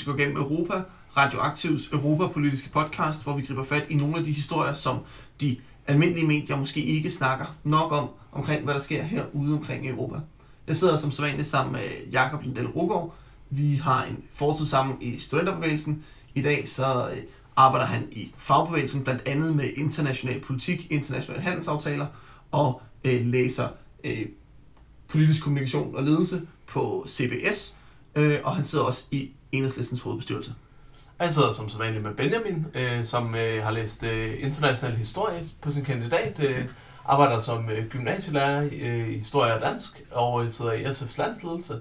vi går gennem Europa, Radioaktivs europapolitiske podcast, hvor vi griber fat i nogle af de historier, som de almindelige medier måske ikke snakker nok om, omkring hvad der sker herude omkring i Europa. Jeg sidder som sædvanligt sammen med Jakob Lindell Rugård. Vi har en fortid sammen i studenterbevægelsen. I dag så øh, arbejder han i fagbevægelsen, blandt andet med international politik, internationale handelsaftaler og øh, læser øh, politisk kommunikation og ledelse på CBS, øh, og han sidder også i enhedslistens hovedbestyrelse. Jeg sidder som sædvanligt med Benjamin, øh, som øh, har læst øh, international historie på sin kandidat, øh, arbejder som øh, gymnasielærer øh, i historie og dansk, og øh, sidder i SF's landsledelse,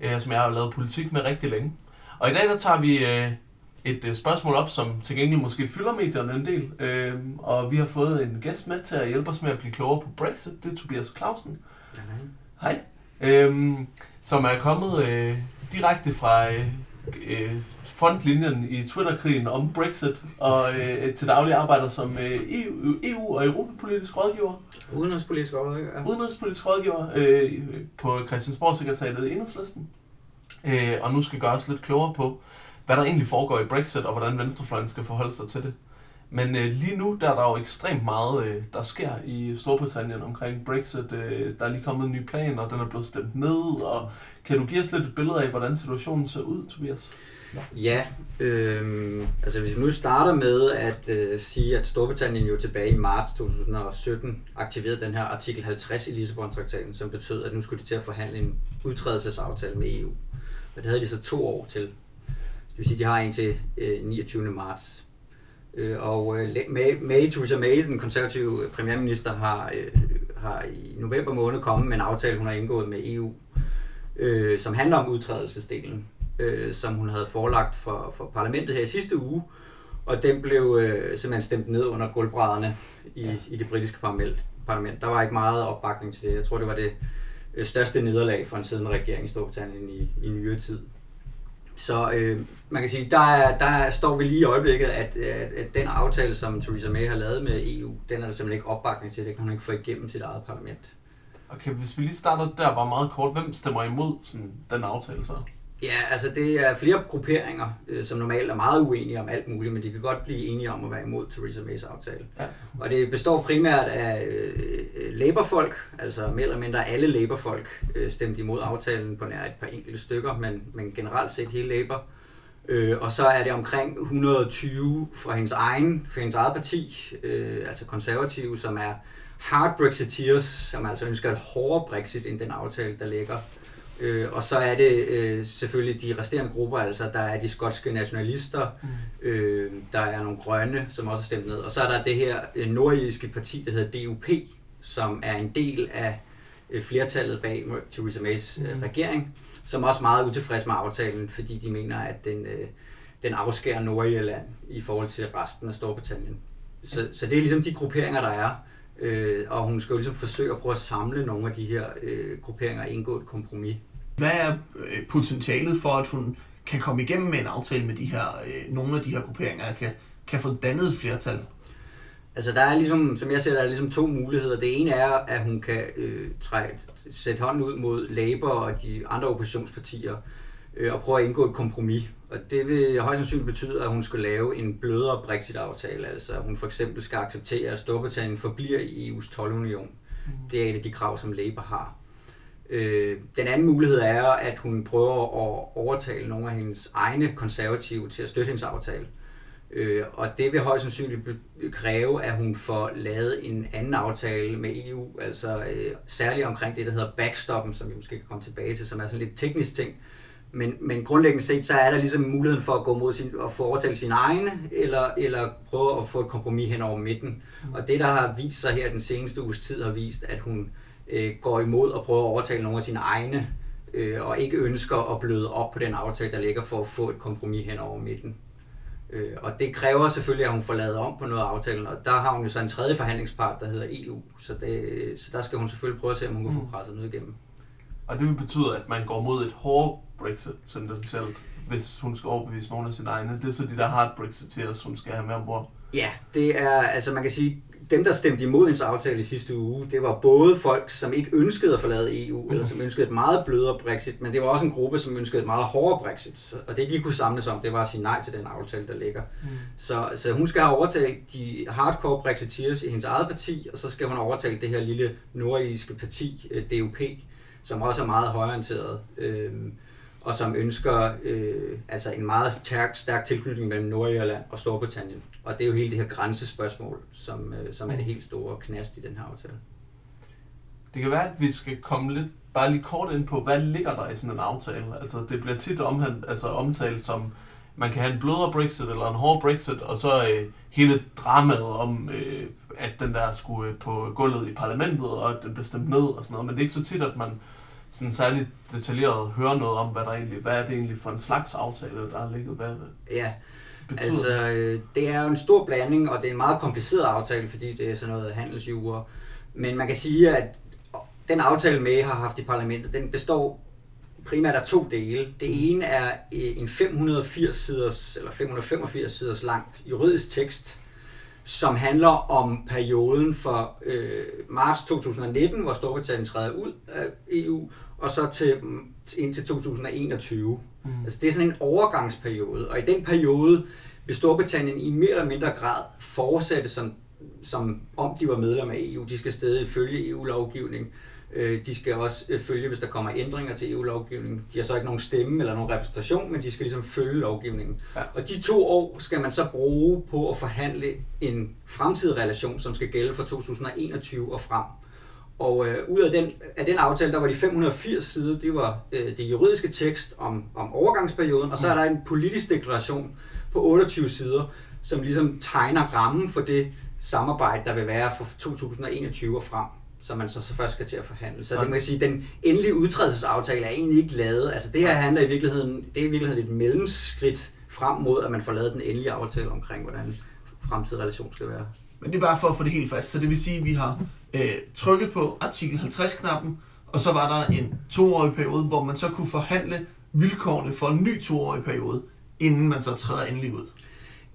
øh, som jeg har lavet politik med rigtig længe. Og i dag der tager vi øh, et øh, spørgsmål op, som til gengæld måske fylder medierne en del, øh, og vi har fået en gæst med til at hjælpe os med at blive klogere på Brexit, det er Tobias Clausen. Hej. Øhm, som er kommet øh, direkte fra øh, øh, frontlinjen i Twitter-krigen om Brexit, og øh, til daglig arbejder som øh, EU, EU og europapolitisk rådgiver. Udenrigspolitisk rådgiver, ja. Udenrigspolitisk rådgiver øh, på Christiansborg-sekretariatet i Enhedslisten. Øh, og nu skal gøre os lidt klogere på, hvad der egentlig foregår i Brexit, og hvordan venstrefløjen skal forholde sig til det. Men øh, lige nu der er der jo ekstremt meget, øh, der sker i Storbritannien omkring Brexit. Øh, der er lige kommet en ny plan, og den er blevet stemt ned. Og kan du give os lidt et billede af, hvordan situationen ser ud, Tobias? Ja, øh, altså hvis vi nu starter med at øh, sige, at Storbritannien jo tilbage i marts 2017 aktiverede den her artikel 50 i Lissabon-traktaten, som betød, at nu skulle de til at forhandle en udtrædelsesaftale med EU. Og det havde de så to år til. Det vil sige, at de har en til øh, 29. marts. Øh, og øh, May, May, Theresa May, den konservative øh, premierminister, har, øh, har i november måned kommet med en aftale, hun har indgået med EU, øh, som handler om udtrædelsesdelen, øh, som hun havde forelagt for, for parlamentet her i sidste uge. Og den blev øh, simpelthen stemt ned under gulvbrædderne i, ja. i det britiske parlament, parlament. Der var ikke meget opbakning til det. Jeg tror, det var det øh, største nederlag for en siddende regering i Storbritannien i, i nyere tid. Så øh, man kan sige, der, der står vi lige i øjeblikket, at, at, at den aftale, som Theresa May har lavet med EU, den er der simpelthen ikke opbakning til. Det kan hun ikke få igennem sit eget parlament. Okay, hvis vi lige starter der bare meget kort. Hvem stemmer imod sådan, den aftale så? Ja, altså det er flere grupperinger, øh, som normalt er meget uenige om alt muligt, men de kan godt blive enige om at være imod Theresa Mays aftale. Ja. Og det består primært af øh, laborfolk, altså mere eller mindre alle laborfolk øh, stemte imod aftalen på nær et par enkelte stykker, men, men generelt set hele Labour. Øh, og så er det omkring 120 fra hendes egen, fra hendes eget parti, øh, altså konservative, som er hard Brexiteers, som altså ønsker et hårdere Brexit end den aftale, der ligger. Øh, og så er det øh, selvfølgelig de resterende grupper, altså der er de skotske nationalister, mm. øh, der er nogle grønne, som også er stemt ned, og så er der det her øh, nordirske parti, der hedder DUP, som er en del af øh, flertallet bag Theresa Mays øh, mm. regering, som er også meget utilfreds med aftalen, fordi de mener, at den, øh, den afskærer Nordirland i forhold til resten af Storbritannien. Så, så det er ligesom de grupperinger, der er. Øh, og hun skal jo ligesom forsøge at prøve at samle nogle af de her øh, grupperinger og indgå et kompromis. Hvad er øh, potentialet for, at hun kan komme igennem med en aftale med de her, øh, nogle af de her grupperinger, kan, kan få dannet et flertal? Altså der er ligesom, som jeg ser, der er ligesom to muligheder. Det ene er, at hun kan øh, trække, sætte hånden ud mod Labour og de andre oppositionspartier øh, og prøve at indgå et kompromis. Og det vil højst sandsynligt betyde, at hun skal lave en blødere Brexit-aftale. Altså at hun for eksempel skal acceptere, at Storbritannien forbliver i EU's tolvunion. Mm. Det er et af de krav, som Labour har. Øh, den anden mulighed er, at hun prøver at overtale nogle af hendes egne konservative til at støtte hendes aftale. Øh, og det vil højst sandsynligt kræve, at hun får lavet en anden aftale med EU, altså øh, særligt omkring det, der hedder backstoppen, som vi måske kan komme tilbage til, som er sådan lidt teknisk ting. Men, men grundlæggende set, så er der ligesom muligheden for at gå mod sin, at få overtalt sine egne, eller, eller prøve at få et kompromis hen over midten. Og det, der har vist sig her den seneste uges tid, har vist, at hun øh, går imod og prøver at overtale nogle af sine egne, øh, og ikke ønsker at bløde op på den aftale, der ligger for at få et kompromis hen over midten. Øh, og det kræver selvfølgelig, at hun får lavet om på noget af aftalen, og der har hun jo så en tredje forhandlingspart, der hedder EU, så, det, så der skal hun selvfølgelig prøve at se, om hun kan få mm. presset noget igennem. Og det vil betyde, at man går mod et hårdt Brexit, selv, hvis hun skal overbevise nogle af sine egne. Det er så de der hard Brexiteers, hun skal have med ombord. Ja, det er, altså man kan sige, dem, der stemte imod hendes aftale i sidste uge, det var både folk, som ikke ønskede at forlade EU, mm. eller som ønskede et meget blødere Brexit, men det var også en gruppe, som ønskede et meget hårdere Brexit. Og det, de kunne samles om, det var at sige nej til den aftale, der ligger. Mm. Så, så hun skal have overtalt de hardcore Brexiteers i hendes eget parti, og så skal hun overtale det her lille nordiske parti, øh, DUP, som også er meget højorienteret. Øh, og som ønsker øh, altså en meget stærk, stærk tilknytning mellem Nordirland og Storbritannien. Og det er jo hele det her grænsespørgsmål, som, øh, som er det helt store knast i den her aftale. Det kan være, at vi skal komme lidt, bare lige kort ind på, hvad ligger der i sådan en aftale? Altså, det bliver tit omhand, altså, omtalt som, man kan have en blødere Brexit eller en hård Brexit, og så øh, hele dramaet om, øh, at den der skulle øh, på gulvet i parlamentet, og at den blev stemt ned og sådan noget. Men det er ikke så tit, at man sådan særligt detaljeret høre noget om, hvad der egentlig, hvad er det egentlig for en slags aftale, der har ligget bag Ja, betyder. altså øh, det er jo en stor blanding, og det er en meget kompliceret aftale, fordi det er sådan noget handelsjure. Men man kan sige, at den aftale, May har haft i parlamentet, den består primært af to dele. Det ene er øh, en 580 siders, eller 585 siders lang juridisk tekst, som handler om perioden for øh, marts 2019, hvor Storbritannien træder ud af EU, og så til indtil 2021. Mm. Altså det er sådan en overgangsperiode, og i den periode vil Storbritannien i mere eller mindre grad fortsætte som, som om de var medlem af EU. De skal stadig følge EU-lovgivning. Øh, de skal også øh, følge, hvis der kommer ændringer til EU-lovgivningen. De har så ikke nogen stemme eller nogen repræsentation, men de skal ligesom følge lovgivningen. Ja. Og de to år skal man så bruge på at forhandle en fremtidig relation, som skal gælde fra 2021 og frem. Og øh, ud af den, af den aftale, der var de 580 sider, det var øh, det juridiske tekst om, om overgangsperioden, og så er der en politisk deklaration på 28 sider, som ligesom tegner rammen for det samarbejde, der vil være fra 2021 og frem som man så, så først skal til at forhandle. Så Sådan. det man sige, den endelige udtrædelsesaftale er egentlig ikke lavet. Altså det her handler i virkeligheden, det er i virkeligheden et mellemskridt frem mod, at man får lavet den endelige aftale omkring, hvordan fremtidig relation skal være. Men det er bare for at få det helt fast. Så det vil sige, at vi har øh, trykket på artikel 50-knappen, og så var der en toårig periode, hvor man så kunne forhandle vilkårene for en ny toårig periode, inden man så træder endelig ud.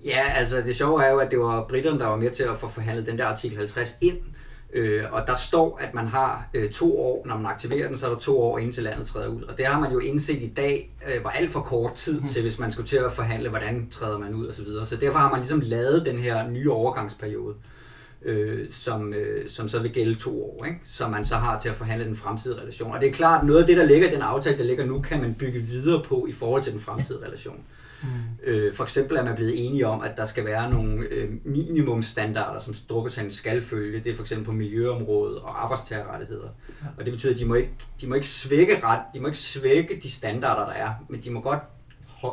Ja, altså det sjove er jo, at det var britterne, der var med til at få forhandlet den der artikel 50 ind, Øh, og der står, at man har øh, to år, når man aktiverer den, så er der to år indtil landet træder ud. Og det har man jo indset i dag, øh, var alt for kort tid mhm. til, hvis man skulle til at forhandle, hvordan træder man ud osv. Så, videre. så derfor har man ligesom lavet den her nye overgangsperiode, øh, som, øh, som så vil gælde to år, ikke? som man så har til at forhandle den fremtidige relation. Og det er klart, noget af det, der ligger i den aftale, der ligger nu, kan man bygge videre på i forhold til den fremtidige relation. Mm. Øh, for eksempel er man blevet enige om, at der skal være nogle øh, minimumstandarder, som Storbritannien skal følge. Det er for eksempel på miljøområdet og arbejdstagerrettigheder. Ja. Og det betyder, at de må ikke, de må ikke svække ret, de må ikke svække de standarder, der er, men de må godt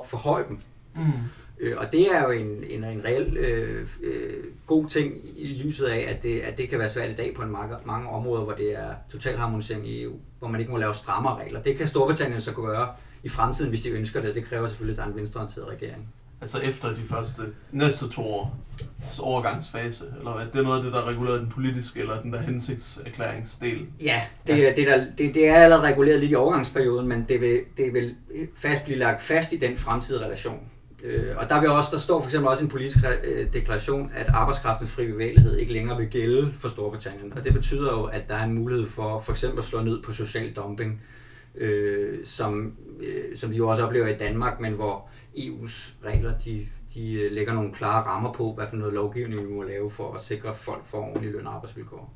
forhøje dem. Mm. Øh, og det er jo en, en, en reel øh, øh, god ting i lyset af, at det, at det kan være svært i dag på en mange, mange områder, hvor det er total harmonisering i EU, hvor man ikke må lave strammere regler. Det kan Storbritannien så gøre i fremtiden, hvis de ønsker det. Det kræver selvfølgelig, at der er en venstreorienteret regering. Altså efter de første, næste to år overgangsfase, eller hvad? Det er noget af det, der regulerer den politiske eller den der hensigtserklæringsdel? Ja, det, ja. Det, der, det, det er allerede reguleret lidt i overgangsperioden, men det vil, det vil fast blive lagt fast i den fremtidige relation. Øh, og der, vil også, der står for eksempel også en politisk øh, deklaration, at arbejdskraftens fri bevægelighed ikke længere vil gælde for Storbritannien. Og det betyder jo, at der er en mulighed for for eksempel at slå ned på social dumping øh, som, øh, som vi jo også oplever i Danmark, men hvor EU's regler de, de øh, lægger nogle klare rammer på, hvad for noget lovgivning vi må lave for at sikre, at folk får ordentlige løn- og arbejdsvilkår.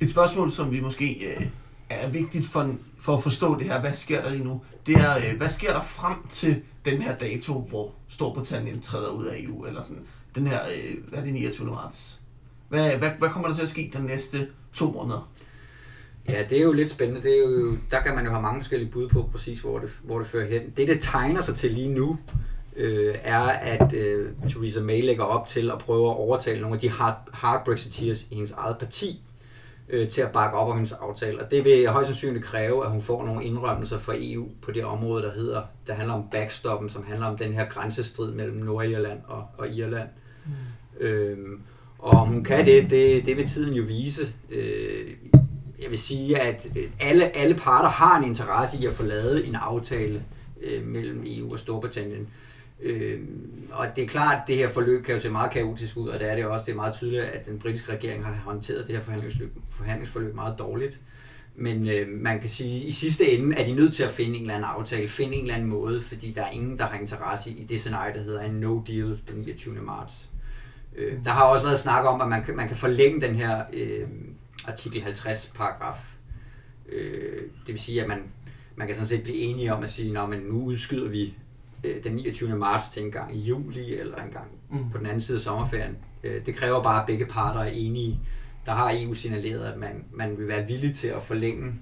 Et spørgsmål, som vi måske øh, er vigtigt for, for at forstå det her, hvad sker der lige nu, det er, øh, hvad sker der frem til den her dato, hvor Storbritannien træder ud af EU, eller sådan, den her, øh, hvad er det, 29. marts? Hvad, hvad, hvad kommer der til at ske de næste to måneder? Ja, det er jo lidt spændende. Det er jo, der kan man jo have mange forskellige bud på præcis, hvor det, hvor det fører hen. Det, det tegner sig til lige nu, øh, er, at øh, Theresa May lægger op til at prøve at overtale nogle af de hard, hard Brexiteers i hendes eget parti øh, til at bakke op om hendes aftale. Og det vil højst sandsynligt kræve, at hun får nogle indrømmelser fra EU på det område, der hedder, der handler om backstoppen, som handler om den her grænsestrid mellem Nordirland og, og Irland. Mm. Øhm, og om hun kan det, det, det vil tiden jo vise. Øh, jeg vil sige, at øh, alle, alle parter har en interesse i at få lavet en aftale øh, mellem EU og Storbritannien. Øh, og det er klart, at det her forløb kan jo se meget kaotisk ud, og det er det også. Det er meget tydeligt, at den britiske regering har håndteret det her forhandlingsforløb, forhandlingsforløb meget dårligt. Men øh, man kan sige, at i sidste ende er de nødt til at finde en eller anden aftale, finde en eller anden måde, fordi der er ingen, der har interesse i det scenarie, der hedder en no deal den 29. marts. Øh, der har også været snak om, at man kan, man kan forlænge den her øh, artikel 50 paragraf. Øh, det vil sige, at man, man kan sådan set blive enige om at sige, at nu udskyder vi øh, den 29. marts til en gang i juli, eller en gang mm. på den anden side af sommerferien. Øh, det kræver bare, at begge parter er enige. Der har EU signaleret, at man, man vil være villig til at forlænge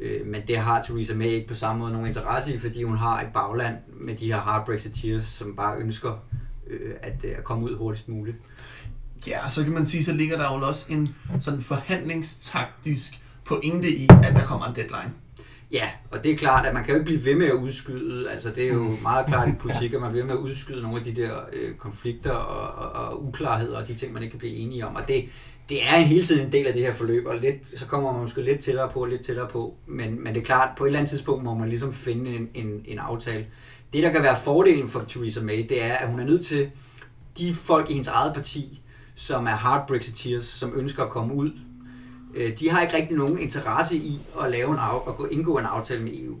øh, men det har Theresa May ikke på samme måde nogen interesse i, fordi hun har et bagland med de her hard Brexiteers, som bare ønsker øh, at, øh, at komme ud hurtigst muligt. Ja, så kan man sige, så ligger der jo også en sådan forhandlingstaktisk pointe i, at der kommer en deadline. Ja, og det er klart, at man kan jo ikke blive ved med at udskyde, altså det er jo meget klart i politik, at man bliver ved med at udskyde nogle af de der øh, konflikter og, og, og uklarheder og de ting, man ikke kan blive enige om. Og det, det er en hele tiden en del af det her forløb, og lidt, så kommer man måske lidt tættere på, lidt tættere på, men, men det er klart, på et eller andet tidspunkt må man ligesom finde en, en, en aftale. Det, der kan være fordelen for Theresa May, det er, at hun er nødt til de folk i hendes eget parti, som er hard Brexiteers, som ønsker at komme ud, øh, de har ikke rigtig nogen interesse i at lave en at indgå en aftale med EU.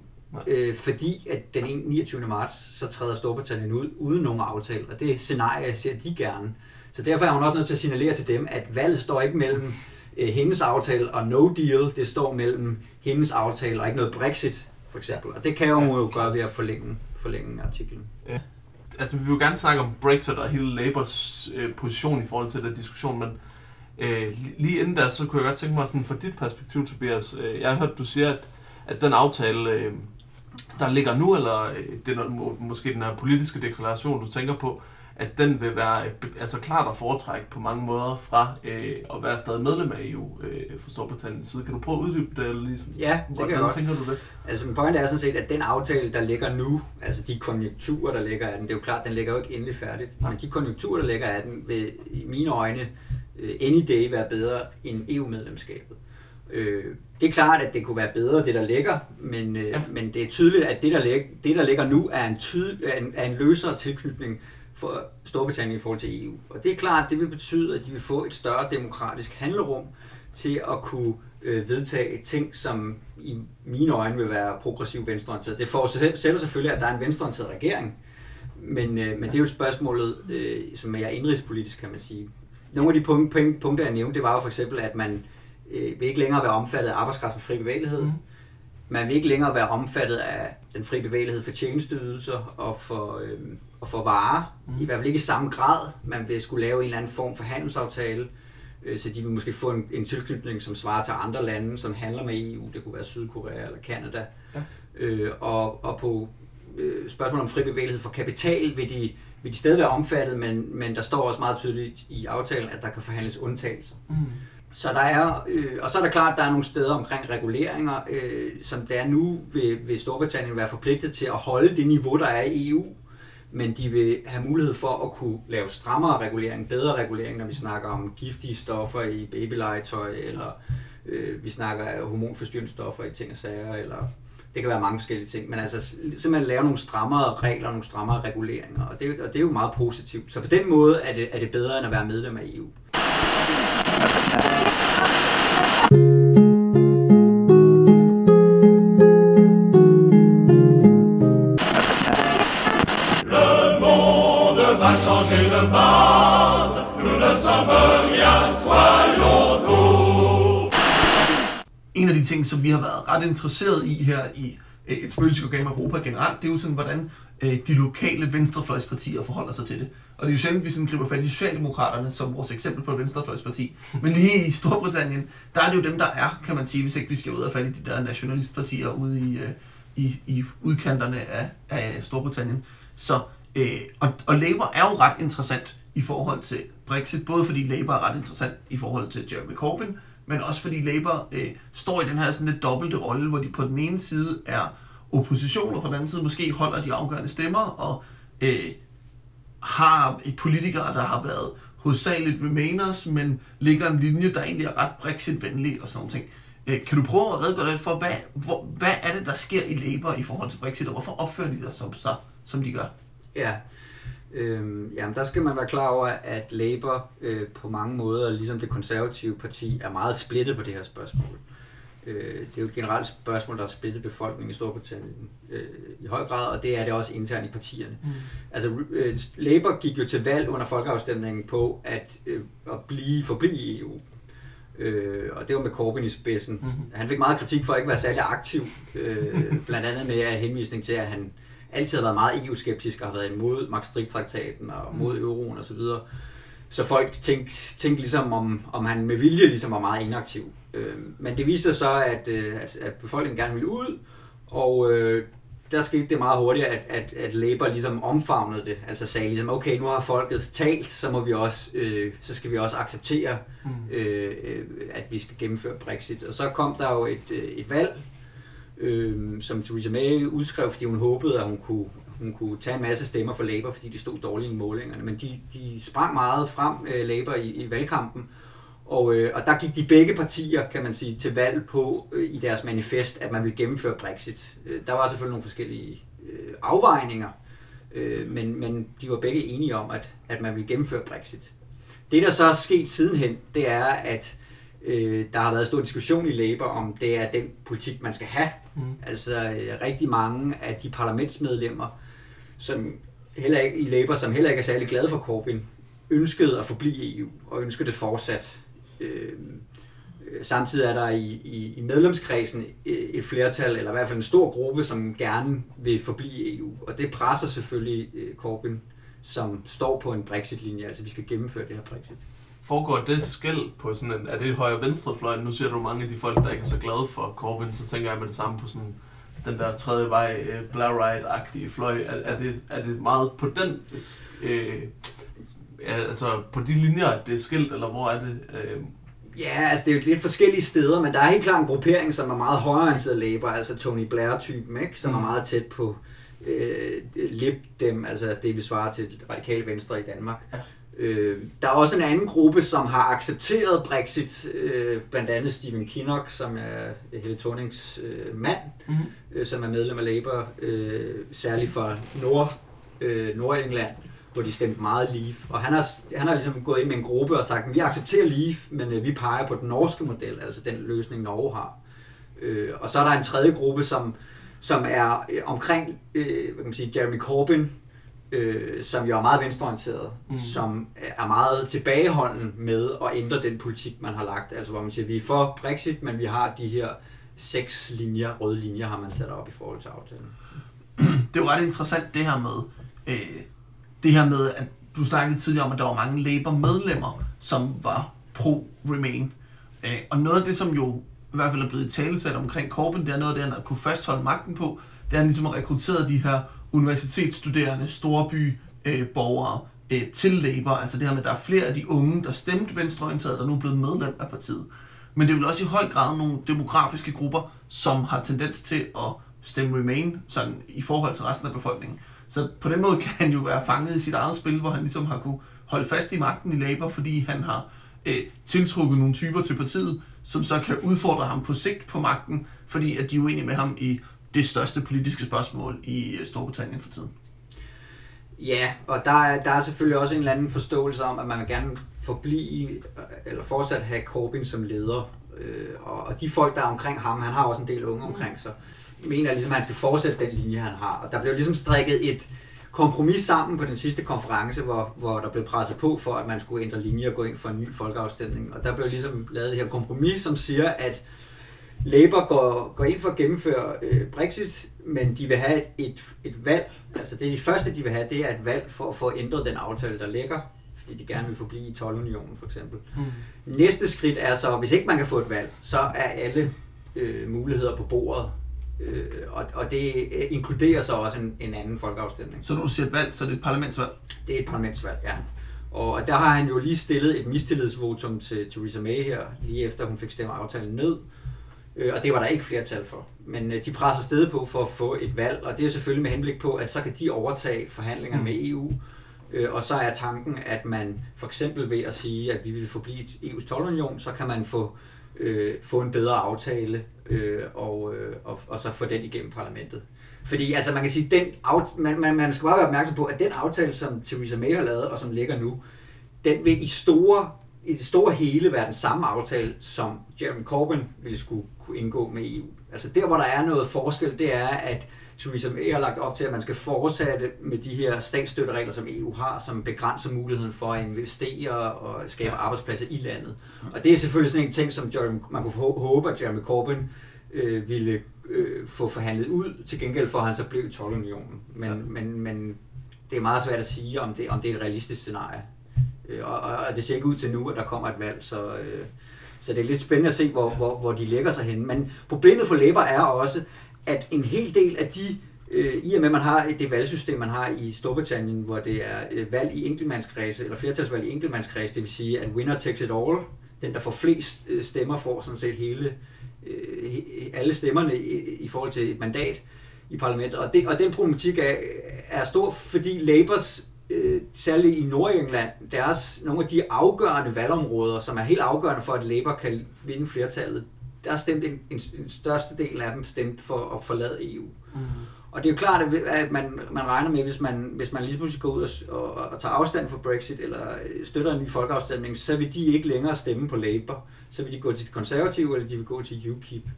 Øh, fordi at den 29. marts, så træder Storbritannien ud uden nogen aftale, og det scenarie ser de gerne. Så derfor er hun også nødt til at signalere til dem, at valget står ikke mellem øh, hendes aftale og no deal, det står mellem hendes aftale og ikke noget Brexit, for eksempel. Og det kan hun jo gøre ved at forlænge, forlænge artiklen. Ja. Altså, vi vil jo gerne snakke om Brexit og hele Labours øh, position i forhold til den diskussion, men øh, lige inden der, så kunne jeg godt tænke mig sådan fra dit perspektiv, Tobias. Øh, jeg har hørt, du siger, at, at den aftale, øh, der ligger nu, eller øh, det er måske den her politiske deklaration, du tænker på, at den vil være altså klart at foretrække på mange måder fra øh, at være stadig medlem af EU øh, for Storbritanniens side. Kan du prøve at uddybe det? Ligesom, ja, det Hvordan kan jeg godt. tænker du det? Altså min point er sådan set, at den aftale, der ligger nu, altså de konjunkturer, der ligger af den, det er jo klart, den ligger jo ikke endelig færdigt, ja. men de konjunkturer, der ligger af den, vil i mine øjne øh, any day være bedre end EU-medlemskabet. Øh, det er klart, at det kunne være bedre, det der ligger, men, øh, ja. men det er tydeligt, at det der, lig, det, der ligger nu, er en, tyd, er en, er en løsere tilknytning for Storbritannien i forhold til EU. Og det er klart, at det vil betyde, at de vil få et større demokratisk handlerum til at kunne øh, vedtage ting, som i mine øjne vil være progressiv venstreorienteret. Det forudsætter selvfølgelig, at der er en venstreorienteret regering, men, øh, men det er jo spørgsmålet, øh, som er indrigspolitisk, kan man sige. Nogle af de punkter, punkter jeg nævnte, det var jo for eksempel, at man øh, vil ikke længere være omfattet af arbejdskraftens fri bevægelighed. Mm. Man vil ikke længere være omfattet af den fri bevægelighed for tjenesteydelser og for, øh, og for varer. Mm. I hvert fald ikke i samme grad. Man vil skulle lave en eller anden form for handelsaftale, øh, så de vil måske få en, en tilknytning, som svarer til andre lande, som handler med EU. Det kunne være Sydkorea eller Kanada. Ja. Øh, og, og på øh, spørgsmål om fri bevægelighed for kapital vil de, vil de stadig være omfattet, men, men der står også meget tydeligt i aftalen, at der kan forhandles undtagelser. Mm. Så der er, øh, og så er der klart, at der er nogle steder omkring reguleringer, øh, som der nu vil, vil Storbritannien være forpligtet til at holde det niveau, der er i EU, men de vil have mulighed for at kunne lave strammere regulering, bedre regulering, når vi snakker om giftige stoffer i babylegetøj, eller øh, vi snakker hormonforstyrrende stoffer i ting og sager, eller det kan være mange forskellige ting, men altså simpelthen lave nogle strammere regler, nogle strammere reguleringer, og det, og det er jo meget positivt. Så på den måde er det, er det bedre end at være medlem af EU. Changer de base, nous ne sommes rien, soyons tout. En af de ting, som vi har været ret interesseret i her i øh, et spøgelsesorgan Europa generelt, det er jo sådan, hvordan øh, de lokale venstrefløjspartier forholder sig til det. Og det er jo sjældent, at vi sådan griber fat i Socialdemokraterne som vores eksempel på et venstrefløjsparti. Men lige i Storbritannien, der er det jo dem, der er, kan man sige, hvis ikke vi skal ud og fat i de der nationalistpartier ude i, øh, i, i udkanterne af, af Storbritannien. Så, øh, og, og Labour er jo ret interessant i forhold til Brexit, både fordi Labour er ret interessant i forhold til Jeremy Corbyn, men også fordi Labour øh, står i den her sådan lidt dobbelte rolle, hvor de på den ene side er opposition, og på den anden side måske holder de afgørende stemmer, og øh, har et politikere, der har været hovedsageligt remainers, men ligger en linje, der egentlig er ret Brexit-venlig og sådan noget. ting. Øh, kan du prøve at redegøre lidt for, hvad, hvor, hvad er det, der sker i Labour i forhold til Brexit, og hvorfor opfører de sig som, så, som de gør? Ja, Øhm, jamen, der skal man være klar over, at Labour øh, på mange måder, ligesom det konservative parti, er meget splittet på det her spørgsmål. Øh, det er jo et generelt spørgsmål, der har splittet befolkningen i Storbritannien øh, i høj grad, og det er det også internt i partierne. Mm. Altså, øh, Labour gik jo til valg under folkeafstemningen på at, øh, at blive forblive i EU. Øh, og det var med Corbyn i spidsen. Mm-hmm. Han fik meget kritik for at ikke være særlig aktiv, øh, blandt andet med henvisning til, at han altid har været meget EU-skeptisk og har været imod Maastricht-traktaten og mod mm. euroen osv. Så, så folk tænkte, tænkte ligesom, om, om han med vilje ligesom var meget inaktiv. Øh, men det viste sig så, at, øh, at, at befolkningen gerne ville ud, og øh, der skete det meget hurtigt, at, at, at Labour ligesom omfavnede det. Altså sagde ligesom, okay, nu har folket talt, så, må vi også, øh, så skal vi også acceptere, mm. øh, at vi skal gennemføre Brexit. Og så kom der jo et, øh, et valg øh, som Theresa May udskrev, fordi hun håbede, at hun kunne, hun kunne tage en masse stemmer for Labour, fordi de stod dårligt i målingerne. Men de, de sprang meget frem, øh, Labour, i, i valgkampen. Og, øh, og der gik de begge partier, kan man sige, til valg på øh, i deres manifest, at man ville gennemføre Brexit. Øh, der var selvfølgelig nogle forskellige øh, afvejninger, øh, men, men de var begge enige om, at, at man ville gennemføre Brexit. Det, der så er sket sidenhen, det er, at øh, der har været stor diskussion i Labour om, det er den politik, man skal have Mm. Altså øh, rigtig mange af de parlamentsmedlemmer, som heller ikke i Labour, som heller ikke er særlig glade for Corbyn, ønskede at forblive i EU og ønskede det fortsat. Øh, samtidig er der i, i, i medlemskredsen et flertal, eller i hvert fald en stor gruppe, som gerne vil forblive EU. Og det presser selvfølgelig øh, Corbyn, som står på en Brexit-linje, altså vi skal gennemføre det her Brexit foregår det skæld på sådan en, er det højre venstre fløj? Nu ser du mange af de folk, der ikke er så glade for Corbyn, så tænker jeg med det samme på sådan den der tredje vej, uh, Blair Right-agtige fløj. Er, er, det, er det meget på den, øh, altså på de linjer, at det er skilt, eller hvor er det? Øh? Ja, altså det er jo lidt forskellige steder, men der er helt klart en gruppering, som er meget højreorienteret Labour, altså Tony Blair-typen, ikke? som mm. er meget tæt på øh, Lib Dem, altså det vi svarer til radikale venstre i Danmark. Ja. Øh, der er også en anden gruppe, som har accepteret Brexit, øh, blandt andet Stephen Kinnock, som er Helle Thornings øh, mand, mm-hmm. øh, som er medlem af Labour, øh, særligt fra Nord, øh, Nordengland, hvor de stemte meget Leave. Og han har, han har ligesom gået ind med en gruppe og sagt, vi accepterer Leave, men øh, vi peger på den norske model, altså den løsning Norge har. Øh, og så er der en tredje gruppe, som, som er øh, omkring øh, hvad kan man sige, Jeremy Corbyn, øh, som jo er meget venstreorienteret, mm. som er meget tilbageholden med at ændre den politik, man har lagt. Altså hvor man siger, vi er for Brexit, men vi har de her seks linjer, røde linjer, har man sat op i forhold til aftalen. Det er jo ret interessant det her med, øh, det her med, at du snakkede tidligere om, at der var mange Labour-medlemmer, som var pro-Remain. Øh, og noget af det, som jo i hvert fald er blevet talesat omkring Corbyn, det er noget af det, han har kunne fastholde magten på, det er, at han ligesom har rekrutteret de her universitetsstuderende, storby øh, borgere øh, til Labour. Altså det her med, at der er flere af de unge, der stemte venstreorienteret, der nu er blevet medlem af partiet. Men det er vel også i høj grad nogle demografiske grupper, som har tendens til at stemme Remain sådan, i forhold til resten af befolkningen. Så på den måde kan han jo være fanget i sit eget spil, hvor han ligesom har kunne holde fast i magten i Labour, fordi han har øh, tiltrukket nogle typer til partiet, som så kan udfordre ham på sigt på magten, fordi at de er uenige med ham i det største politiske spørgsmål i øh, Storbritannien for tiden. Ja, og der er, der er selvfølgelig også en eller anden forståelse om, at man vil gerne forblive, øh, eller fortsat have Corbyn som leder. Øh, og, og de folk, der er omkring ham, han har også en del unge omkring sig, mener ligesom, at han skal fortsætte den linje, han har. Og der blev ligesom strikket et kompromis sammen på den sidste konference, hvor, hvor der blev presset på for, at man skulle ændre linje og gå ind for en ny folkeafstemning. Og der blev ligesom lavet det her kompromis, som siger, at Labour går, går ind for at gennemføre øh, Brexit, men de vil have et, et valg. Altså det, er det første, de vil have, det er et valg for at få ændret den aftale, der ligger, fordi de gerne vil forblive i 12-unionen for eksempel. Mm. Næste skridt er så, hvis ikke man kan få et valg, så er alle øh, muligheder på bordet. Øh, og, og det øh, inkluderer så også en, en anden folkeafstemning. Så når du siger et valg, så er det et parlamentsvalg? Det er et parlamentsvalg, ja. Og der har han jo lige stillet et mistillidsvotum til Theresa May her, lige efter hun fik stemt aftalen ned. Øh, og det var der ikke flertal for. Men øh, de presser stedet på for at få et valg, og det er selvfølgelig med henblik på, at så kan de overtage forhandlingerne med EU. Øh, og så er tanken, at man for eksempel ved at sige, at vi vil forblive EU's 12-union, så kan man få øh, få en bedre aftale øh, og, øh, og, og så få den igennem parlamentet. Fordi altså, man kan sige, den aft- man, man, man skal bare være opmærksom på, at den aftale, som Theresa May har lavet, og som ligger nu, den vil i store i det store hele være den samme aftale, som Jeremy Corbyn ville skulle kunne indgå med EU. Altså der, hvor der er noget forskel, det er, at Theresa May har lagt op til, at man skal fortsætte med de her statsstøtteregler, som EU har, som begrænser muligheden for at investere og skabe arbejdspladser i landet. Og det er selvfølgelig sådan en ting, som Jeremy, man kunne håbe, at Jeremy Corbyn øh, ville øh, få forhandlet ud, til gengæld for, at han så blev i 12-unionen. Men, ja. men, men det er meget svært at sige, om det, om det er et realistisk scenarie. Øh, og, og, det ser ikke ud til nu, at der kommer et valg, så, øh, så det er lidt spændende at se, hvor, hvor, hvor de lægger sig hen. Men problemet for Labour er også, at en hel del af de, øh, i og med man har det valgsystem, man har i Storbritannien, hvor det er øh, valg i enkeltmandskredse, eller flertalsvalg i enkeltmandskredse, det vil sige, at winner takes it all, den der får flest øh, stemmer, får sådan set hele, øh, alle stemmerne i, i forhold til et mandat i parlamentet. Og, det, og den problematik er, er stor, fordi Labours øh, særligt i Nordengland, deres, nogle af de afgørende valgområder, som er helt afgørende for, at Labour kan vinde flertallet, der stemte en, en, en største del af dem stemt for at forlade EU. Mm. Og det er jo klart, at man, man regner med, hvis man, hvis man lige pludselig går ud og, og, og tager afstand for Brexit, eller støtter en ny folkeafstemning, så vil de ikke længere stemme på Labour. Så vil de gå til de konservative, eller de vil gå til UKIP.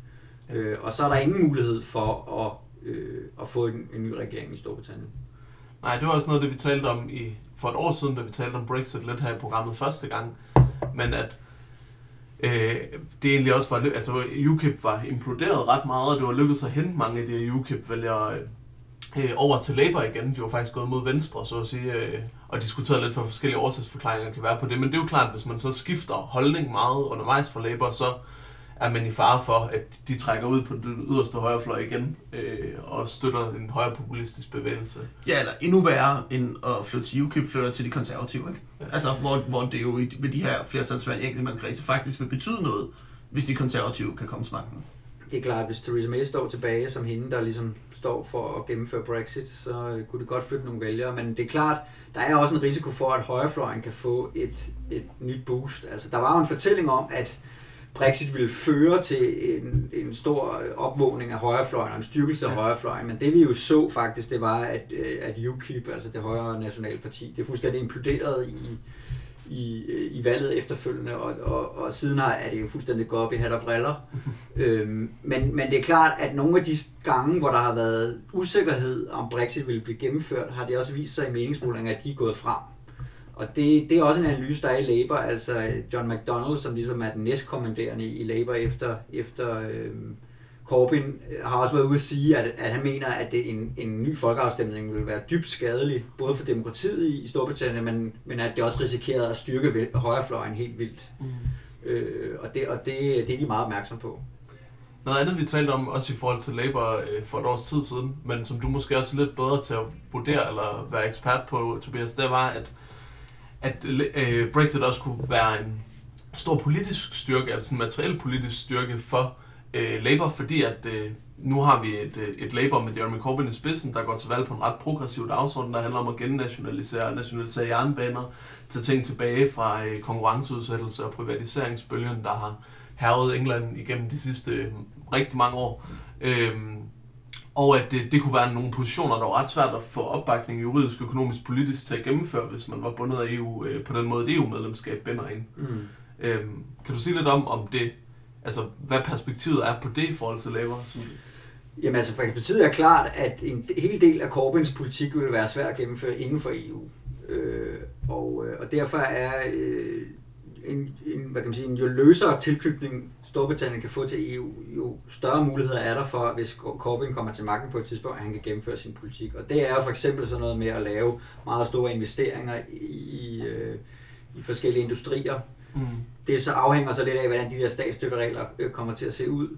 Øh, og så er der ingen mulighed for at, øh, at få en, en ny regering i Storbritannien. Nej, det var også noget, det vi talte om i, for et år siden, da vi talte om Brexit lidt her i programmet første gang. Men at øh, det egentlig også var, altså UKIP var imploderet ret meget, og det var lykkedes at hente mange af de her UKIP-vælgere øh, over til Labour igen. De var faktisk gået mod venstre, så at sige, øh, og diskuteret lidt for forskellige årsagsforklaringer kan være på det. Men det er jo klart, at hvis man så skifter holdning meget undervejs fra Labour, så er man i fare for, at de trækker ud på den yderste højrefløj igen øh, og støtter en højre populistisk bevægelse. Ja, eller endnu værre end at flytte til UKIP, flytter til de konservative, ikke? Ja. Altså, hvor, hvor det jo ved de her flertalsvalg i enkeltmandkredse faktisk vil betyde noget, hvis de konservative kan komme til magten. Det er klart, hvis Theresa May står tilbage som hende, der ligesom står for at gennemføre Brexit, så kunne det godt flytte nogle vælgere. Men det er klart, der er også en risiko for, at højrefløjen kan få et, et nyt boost. Altså, der var jo en fortælling om, at Brexit ville føre til en, en stor opvågning af højrefløjen og en styrkelse af ja. højrefløjen, men det vi jo så faktisk, det var, at, øh, at UKIP, altså det højre nationale parti, det er fuldstændig imploderet i, i, i valget efterfølgende, og, og, og siden har, er det jo fuldstændig gået op i hat og briller. øhm, men, men det er klart, at nogle af de gange, hvor der har været usikkerhed om Brexit ville blive gennemført, har det også vist sig i meningsmålinger, at de er gået frem. Og det, det er også en analyse, der er i Labour, altså John McDonnell, som ligesom er den næstkommanderende i Labour efter, efter øh, Corbyn, har også været ude at sige, at, at han mener, at det en, en ny folkeafstemning vil være dybt skadelig, både for demokratiet i Storbritannien, men, men at det også risikerer at styrke højrefløjen helt vildt. Mm. Øh, og det, og det, det er de meget opmærksom på. Noget andet, vi talte om, også i forhold til Labour øh, for et års tid siden, men som du måske også er lidt bedre til at vurdere eller være ekspert på, Tobias, det var, at at øh, Brexit også kunne være en stor politisk styrke, altså en materiel politisk styrke for øh, Labour, fordi at øh, nu har vi et, øh, et Labour med Jeremy Corbyn i spidsen, der går til valg på en ret progressiv dagsorden, der handler om at gennationalisere nationalisere jernbaner, tage ting tilbage fra øh, konkurrenceudsættelse og privatiseringsbølgen, der har hervet England igennem de sidste øh, rigtig mange år. Øh, og at det, det kunne være nogle positioner, der var ret svært at få opbakning juridisk, økonomisk, politisk til at gennemføre, hvis man var bundet af EU øh, på den måde, EU-medlemskab binder ind. Mm. Øhm, kan du sige lidt om, om det, altså hvad perspektivet er på det i forhold til Labour? Jamen altså, perspektivet er klart, at en hel del af Corbyns politik vil være svært at gennemføre inden for EU. Øh, og, øh, og derfor er øh, en, en, hvad kan man sige, en jo løsere tilknytning Storbritannien kan få til EU, jo større muligheder er der for, hvis Corbyn kommer til magten på et tidspunkt, at han kan gennemføre sin politik. Og det er jo for eksempel sådan noget med at lave meget store investeringer i, i, øh, i forskellige industrier. Mm. Det så afhænger så lidt af, hvordan de der statsstøtteregler øh, kommer til at se ud.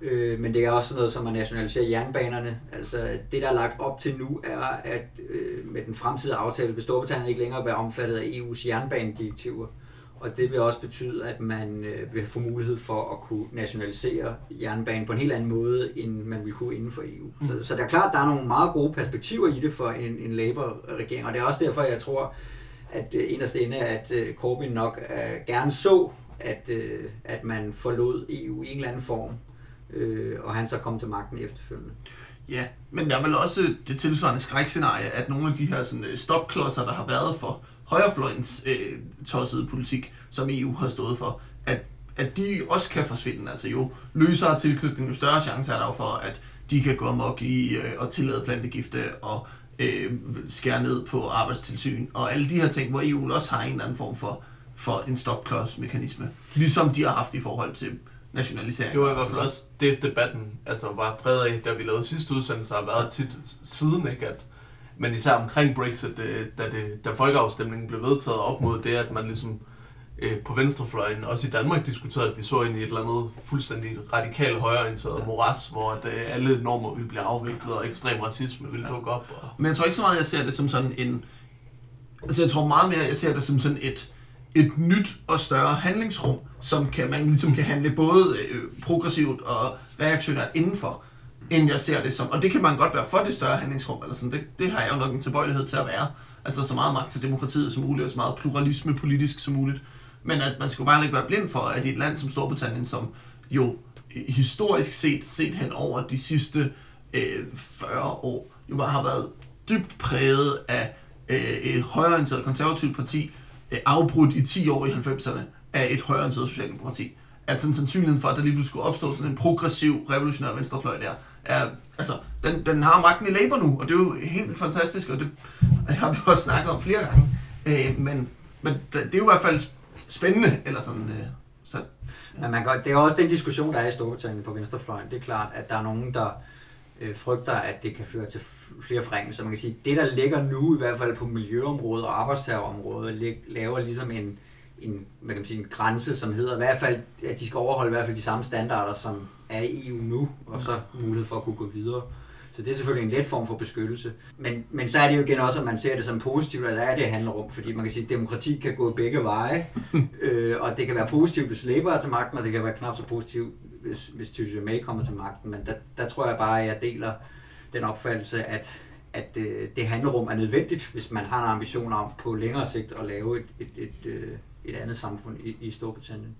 Øh, men det er også noget som at nationalisere jernbanerne. Altså det, der er lagt op til nu, er, at øh, med den fremtidige aftale vil Storbritannien ikke længere være omfattet af EU's jernbanedirektiver. Og det vil også betyde, at man øh, vil få mulighed for at kunne nationalisere jernbanen på en helt anden måde, end man vil kunne inden for EU. Mm. Så, så det er klart, at der er nogle meget gode perspektiver i det for en, en Labour-regering, og det er også derfor, jeg tror, at øh, inderst inde, at øh, Corbyn nok øh, gerne så, at, øh, at man forlod EU i en eller anden form, øh, og han så kom til magten efterfølgende. Ja, men der er vel også det tilsvarende skrækscenarie, at nogle af de her sådan, stopklodser, der har været for højrefløjens øh, tossede politik, som EU har stået for, at, at de også kan forsvinde. Altså jo løsere tilknytning, jo større chance er der jo for, at de kan gå amok i øh, og tillade plantegifte og øh, skære ned på arbejdstilsyn og alle de her ting, hvor EU også har en eller anden form for, for en stopklodsmekanisme. Ligesom de har haft i forhold til nationalisering. Det var i hvert fald også det, debatten altså, var præget af, da vi lavede sidste udsendelse, har været tit siden, ikke? At, men især omkring Brexit, det, da, det, da folkeafstemningen blev vedtaget op mod det, at man ligesom øh, på venstrefløjen, også i Danmark, diskuterede, at vi så ind i et eller andet fuldstændig radikalt højreorienteret ja. moras, hvor at, øh, alle normer ville blive afviklet, og ekstrem racisme ville ja. dukke op. Og... Men jeg tror ikke så meget, jeg ser det som sådan en... Altså jeg tror meget mere, jeg ser det som sådan et, et nyt og større handlingsrum, som kan, man ligesom kan handle både øh, progressivt og reaktionært indenfor, end jeg ser det som. Og det kan man godt være for det større handlingsrum, eller sådan. Det, det har jeg jo nok en tilbøjelighed til at være. Altså så meget magt til demokratiet som muligt, og så meget pluralisme politisk som muligt. Men at man skulle bare ikke være blind for, at i et land som Storbritannien, som jo historisk set, set hen over de sidste øh, 40 år, jo bare har været dybt præget af øh, et højreorienteret konservativt parti, øh, afbrudt i 10 år i 90'erne af et højreorienteret socialdemokrati. At sådan sandsynligheden for, at der lige skulle opstå sådan en progressiv, revolutionær venstrefløj der, er, altså, den, den har magten i Labour nu, og det er jo helt vildt fantastisk, og det har vi også snakket om flere gange. Øh, men, men det er jo i hvert fald spændende, eller sådan. Øh, så. Men man kan, det er også den diskussion, der er i Storbritannien på venstrefløjen. Det er klart, at der er nogen, der øh, frygter, at det kan føre til flere forringelser. Man kan sige, det der ligger nu, i hvert fald på miljøområdet og arbejdstagerområdet, laver ligesom en, en, hvad kan man sige, en grænse, som hedder i hvert fald, at de skal overholde i hvert fald de samme standarder, som er i EU nu, og så mulighed for at kunne gå videre. Så det er selvfølgelig en let form for beskyttelse. Men, men så er det jo igen også, at man ser det som positivt, at der er det handler om, fordi man kan sige, at demokrati kan gå begge veje, øh, og det kan være positivt, hvis Labour er til magten, og det kan være knap så positivt, hvis, hvis Theresa May kommer til magten. Men der, der tror jeg bare, at jeg deler den opfattelse, at, at det, øh, det handlerum er nødvendigt, hvis man har en ambition om på længere sigt at lave et, et, et, et, øh, et andet samfund i, i Storbritannien.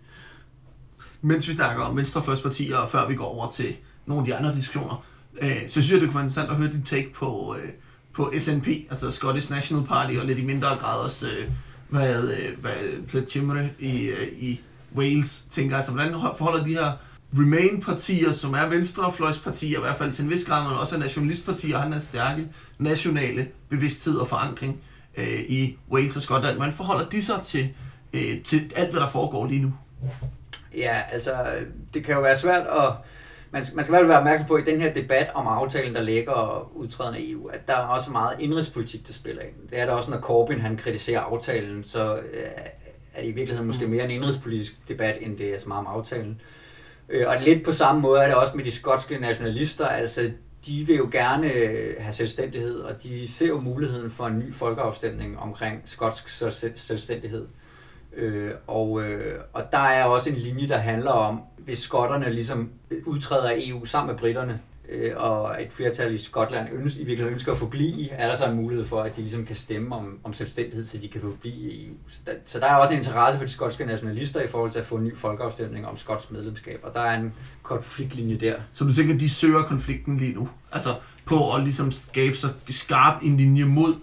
Mens vi snakker om venstrefløjspartier, og før vi går over til nogle af de andre diskussioner, øh, så synes jeg, det kunne være interessant at høre dit take på, øh, på SNP, altså Scottish National Party, og lidt i mindre grad også, øh, hvad, øh, hvad Pletimre i, øh, i Wales tænker. Altså, hvordan forholder de her Remain-partier, som er venstrefløjspartier, i hvert fald til en vis grad, men også er nationalistpartier, han har stærke nationale bevidsthed og forankring øh, i Wales og Skotland. Hvordan forholder de sig til, øh, til alt, hvad der foregår lige nu? Ja, altså, det kan jo være svært at man, man skal vel være opmærksom på i den her debat om aftalen, der ligger udtræden af EU, at der er også meget indrigspolitik, der spiller ind. Det er der også, når Corbyn han kritiserer aftalen, så øh, er det i virkeligheden måske mm. mere en indrigspolitisk debat, end det er så meget om aftalen. Øh, og lidt på samme måde er det også med de skotske nationalister, altså de vil jo gerne øh, have selvstændighed, og de ser jo muligheden for en ny folkeafstemning omkring skotsk selvstændighed. Øh, Øh, og, øh, og der er også en linje, der handler om, hvis skotterne ligesom øh, udtræder af EU sammen med britterne, øh, og et flertal i Skotland ønsker, i virkeligheden ønsker at forblive er der så en mulighed for, at de ligesom kan stemme om, om selvstændighed, så de kan forblive i EU. Så der, så der er også en interesse for de skotske nationalister i forhold til at få en ny folkeafstemning om skotsk medlemskab, og der er en konfliktlinje der. Så du tænker, at de søger konflikten lige nu? Altså på at ligesom skabe så skarp en linje mod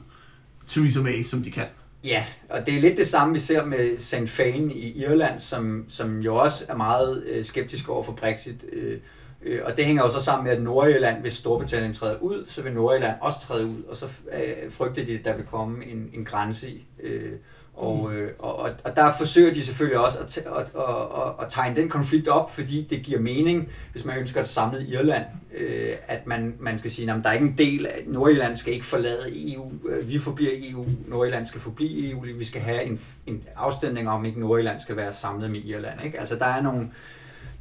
Theresa May, som de kan? Ja, og det er lidt det samme, vi ser med St. Fan i Irland, som, som jo også er meget øh, skeptisk over for Brexit. Øh, øh, og det hænger jo så sammen med, at Nordirland, hvis Storbritannien træder ud, så vil Nordirland også træde ud, og så øh, frygter de, at der vil komme en, en grænse i. Øh, og, mm. øh, og, og, og der forsøger de selvfølgelig også at, at, at, at, at tegne den konflikt op, fordi det giver mening, hvis man ønsker et samlet Irland, øh, at man, man skal sige, at der er ikke en del af, Nordirland skal ikke forlade EU, øh, vi forbliver EU, Nordirland skal forblive EU, vi skal have en, en afstemning om, ikke Nordirland skal være samlet med Irland. Ikke? Altså der er nogle,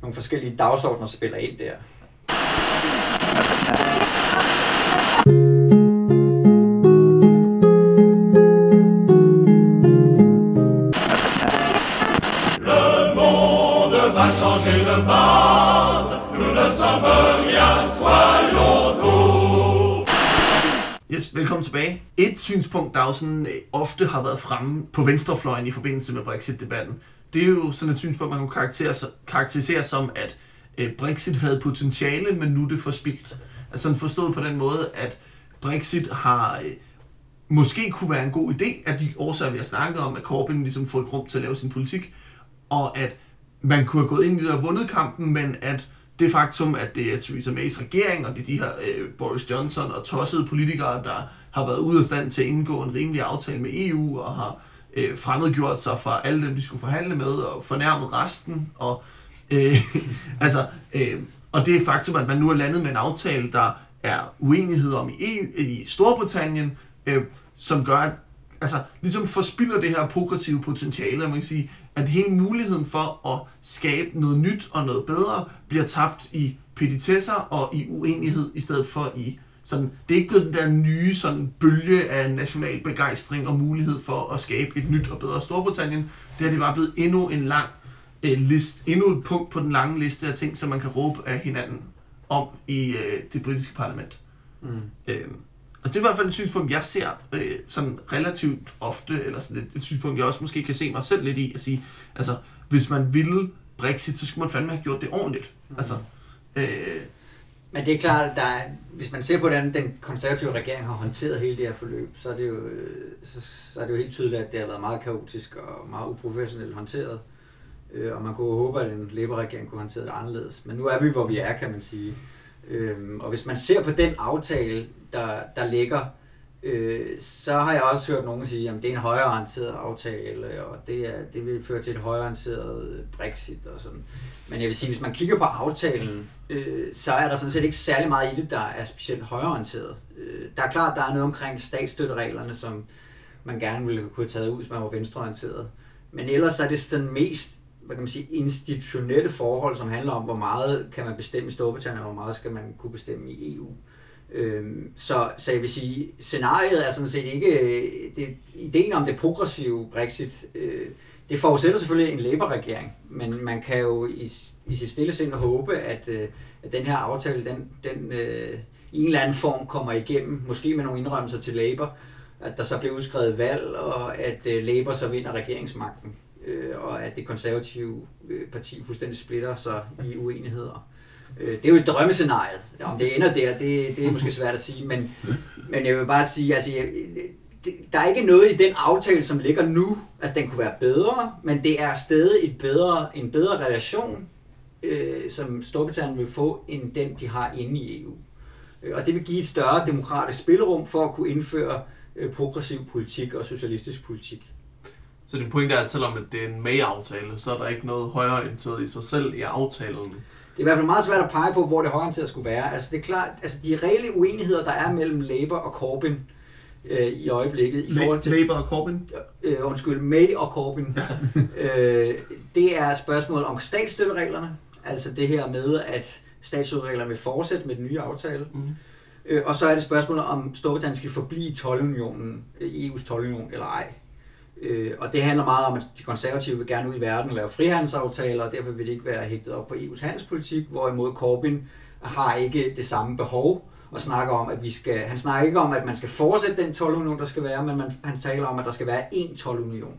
nogle forskellige dagsordner, der spiller ind der. Yes, velkommen tilbage. Et synspunkt, der jo sådan øh, ofte har været fremme på venstrefløjen i forbindelse med Brexit-debatten, det er jo sådan et synspunkt, man kan karakterisere, karakterisere som, at øh, Brexit havde potentiale, men nu er det forspildt. Altså forstået på den måde, at Brexit har øh, måske kunne være en god idé, at de årsager, vi har snakket om, at Corbyn ligesom får et rum til at lave sin politik, og at man kunne have gået ind i det og vundet kampen, men at det faktum, at det er Theresa Mays regering, og det er de her øh, Boris Johnson og tossede politikere, der har været ude af stand til at indgå en rimelig aftale med EU, og har øh, fremmedgjort sig fra alle dem, de skulle forhandle med, og fornærmet resten, og øh, altså, øh, og det er faktum, at man nu er landet med en aftale, der er uenighed om i, EU, i Storbritannien, øh, som gør, at altså, ligesom forspilder det her progressive potentiale, man kan sige, at hele muligheden for at skabe noget nyt og noget bedre bliver tabt i petitesser og i uenighed, i stedet for i sådan, det er ikke blevet den der nye sådan, bølge af national begejstring og mulighed for at skabe et nyt og bedre Storbritannien. Det er det bare blevet endnu en lang øh, list, endnu et punkt på den lange liste af ting, som man kan råbe af hinanden om i øh, det britiske parlament. Mm. Øh, og det er i hvert fald et synspunkt, jeg ser øh, sådan relativt ofte, eller sådan et, et synspunkt, jeg også måske kan se mig selv lidt i, at sige, altså, hvis man ville Brexit, så skulle man fandme have gjort det ordentligt. Mm. Altså, øh, men det er klart, at der er, hvis man ser på, hvordan den konservative regering har håndteret hele det her forløb, så er det jo, så, så er det jo helt tydeligt, at det har været meget kaotisk og meget uprofessionelt håndteret. Øh, og man kunne håbe, at en Labour-regering kunne håndtere det anderledes. Men nu er vi, hvor vi er, kan man sige. Øhm, og hvis man ser på den aftale, der, der ligger, øh, så har jeg også hørt nogen sige, at det er en højreorienteret aftale, og det, er, det vil føre til et højreorienteret Brexit og sådan. Men jeg vil sige, hvis man kigger på aftalen, øh, så er der sådan set ikke særlig meget i det, der er specielt højreorienteret. Øh, der er klart, der er noget omkring statsstøttereglerne, som man gerne ville kunne have taget ud, hvis man var venstreorienteret. Men ellers er det sådan mest hvad kan man sige, institutionelle forhold, som handler om, hvor meget kan man bestemme i Storbritannien, og hvor meget skal man kunne bestemme i EU. Øhm, så, så jeg vil sige, scenariet er sådan set ikke, øh, det, ideen om det progressive Brexit, øh, det forudsætter selvfølgelig en Labour-regering, men man kan jo i, i sit stille sind håbe, at, øh, at den her aftale, den, den øh, i en eller anden form kommer igennem, måske med nogle indrømmelser til Labour, at der så bliver udskrevet valg, og at øh, Labour så vinder regeringsmagten øh, og at det konservative øh, parti fuldstændig splitter sig i uenigheder. Øh, det er jo et drømmescenarie. Om det ender der, det, det er måske svært at sige, men, men jeg vil bare sige, altså, jeg, det, der er ikke noget i den aftale, som ligger nu. Altså, den kunne være bedre, men det er stadig et bedre, en bedre relation, øh, som Storbritannien vil få, end den, de har inde i EU. Øh, og det vil give et større demokratisk spillerum for at kunne indføre øh, progressiv politik og socialistisk politik. Så din pointe er, at selvom det er en May-aftale, så er der ikke noget højere indtaget i sig selv i aftalen. Det er i hvert fald meget svært at pege på, hvor det højreorienterede skulle være. Altså det er klart, altså de reelle uenigheder, der er mellem Labour og Corbyn øh, i øjeblikket. I forhold til, Labour og Corbyn? Øh, undskyld, May og Corbyn. øh, det er spørgsmålet om statsstøttereglerne. Altså det her med, at statsstøttereglerne vil fortsætte med den nye aftale. Mm. Øh, og så er det spørgsmålet, om Storbritannien skal forblive i tolvunionen, EU's tolvunion eller ej. Øh, og det handler meget om, at de konservative vil gerne ud i verden og lave frihandelsaftaler, og derfor vil det ikke være hægtet op på EU's handelspolitik, hvorimod Corbyn har ikke det samme behov og snakker om, at vi skal, han snakker ikke om, at man skal fortsætte den 12-union, der skal være, men man, han taler om, at der skal være én 12-union.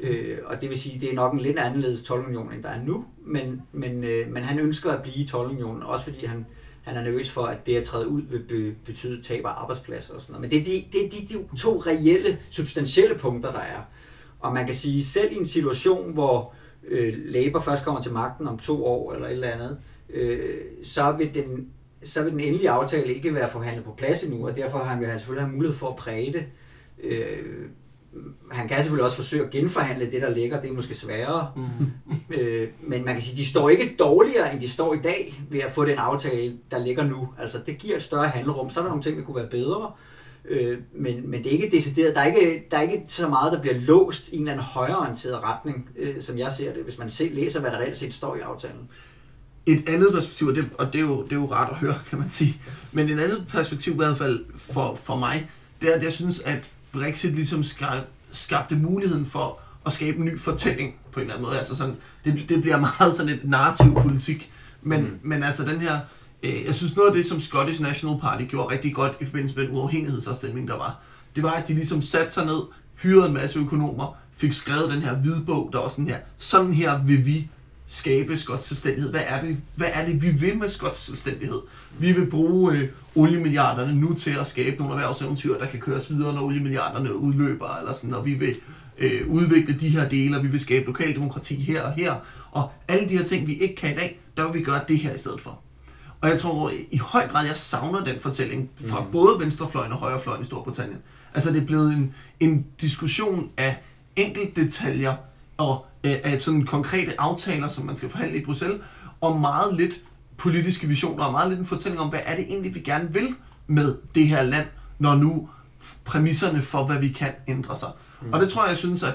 Øh, og det vil sige, at det er nok en lidt anderledes 12-union, end der er nu, men, men, øh, men han ønsker at blive i 12-unionen, også fordi han, han er nervøs for, at det at træde ud vil betyde tab af arbejdspladser og sådan noget. Men det er de, det er de, de to reelle, substantielle punkter, der er. Og man kan sige, selv i en situation, hvor øh, Labour først kommer til magten om to år eller et eller andet, øh, så, vil den, så vil den endelige aftale ikke være forhandlet på plads endnu, og derfor har han, han selvfølgelig have mulighed for at præge det. Øh, han kan selvfølgelig også forsøge at genforhandle det, der ligger. Det er måske sværere. Mm. øh, men man kan sige, de står ikke dårligere, end de står i dag, ved at få den aftale, der ligger nu. Altså, det giver et større handlerum. Så er der nogle ting, der kunne være bedre. Øh, men, men det er ikke decideret. Der er ikke, der er ikke så meget, der bliver låst i en eller anden højreorienteret retning, øh, som jeg ser det, hvis man selv læser, hvad der reelt set står i aftalen. Et andet perspektiv, og det, og det, er jo, det er jo rart at høre, kan man sige, men et andet perspektiv i hvert fald for, for mig, det er, at jeg synes, at Brexit ligesom skabte muligheden for at skabe en ny fortælling på en eller anden måde. Altså sådan, det, det bliver meget sådan et narrativ politik, men, mm. men altså den her, øh, jeg synes noget af det, som Scottish National Party gjorde rigtig godt i forbindelse med den uafhængighedsafstemning, der var, det var, at de ligesom satte sig ned, hyrede en masse økonomer, fik skrevet den her hvidbog, der var sådan her, sådan her vil vi skabe skotsk selvstændighed. Hvad er det, hvad er det vi vil med skotsk selvstændighed? Vi vil bruge øh, oliemilliarderne nu til at skabe nogle erhvervseventyr, der kan køres videre, når oliemilliarderne udløber, eller sådan, og vi vil øh, udvikle de her dele, og vi vil skabe lokaldemokrati her og her, og alle de her ting, vi ikke kan i dag, der vil vi gøre det her i stedet for. Og jeg tror i høj grad, jeg savner den fortælling fra mm. både venstrefløjen og højrefløjen i Storbritannien. Altså det er blevet en, en diskussion af enkeltdetaljer og øh, af sådan konkrete aftaler, som man skal forhandle i Bruxelles, og meget lidt politiske visioner, og meget lidt en fortælling om, hvad er det egentlig, vi gerne vil med det her land, når nu præmisserne for, hvad vi kan, ændre sig. Mm. Og det tror jeg, jeg synes, at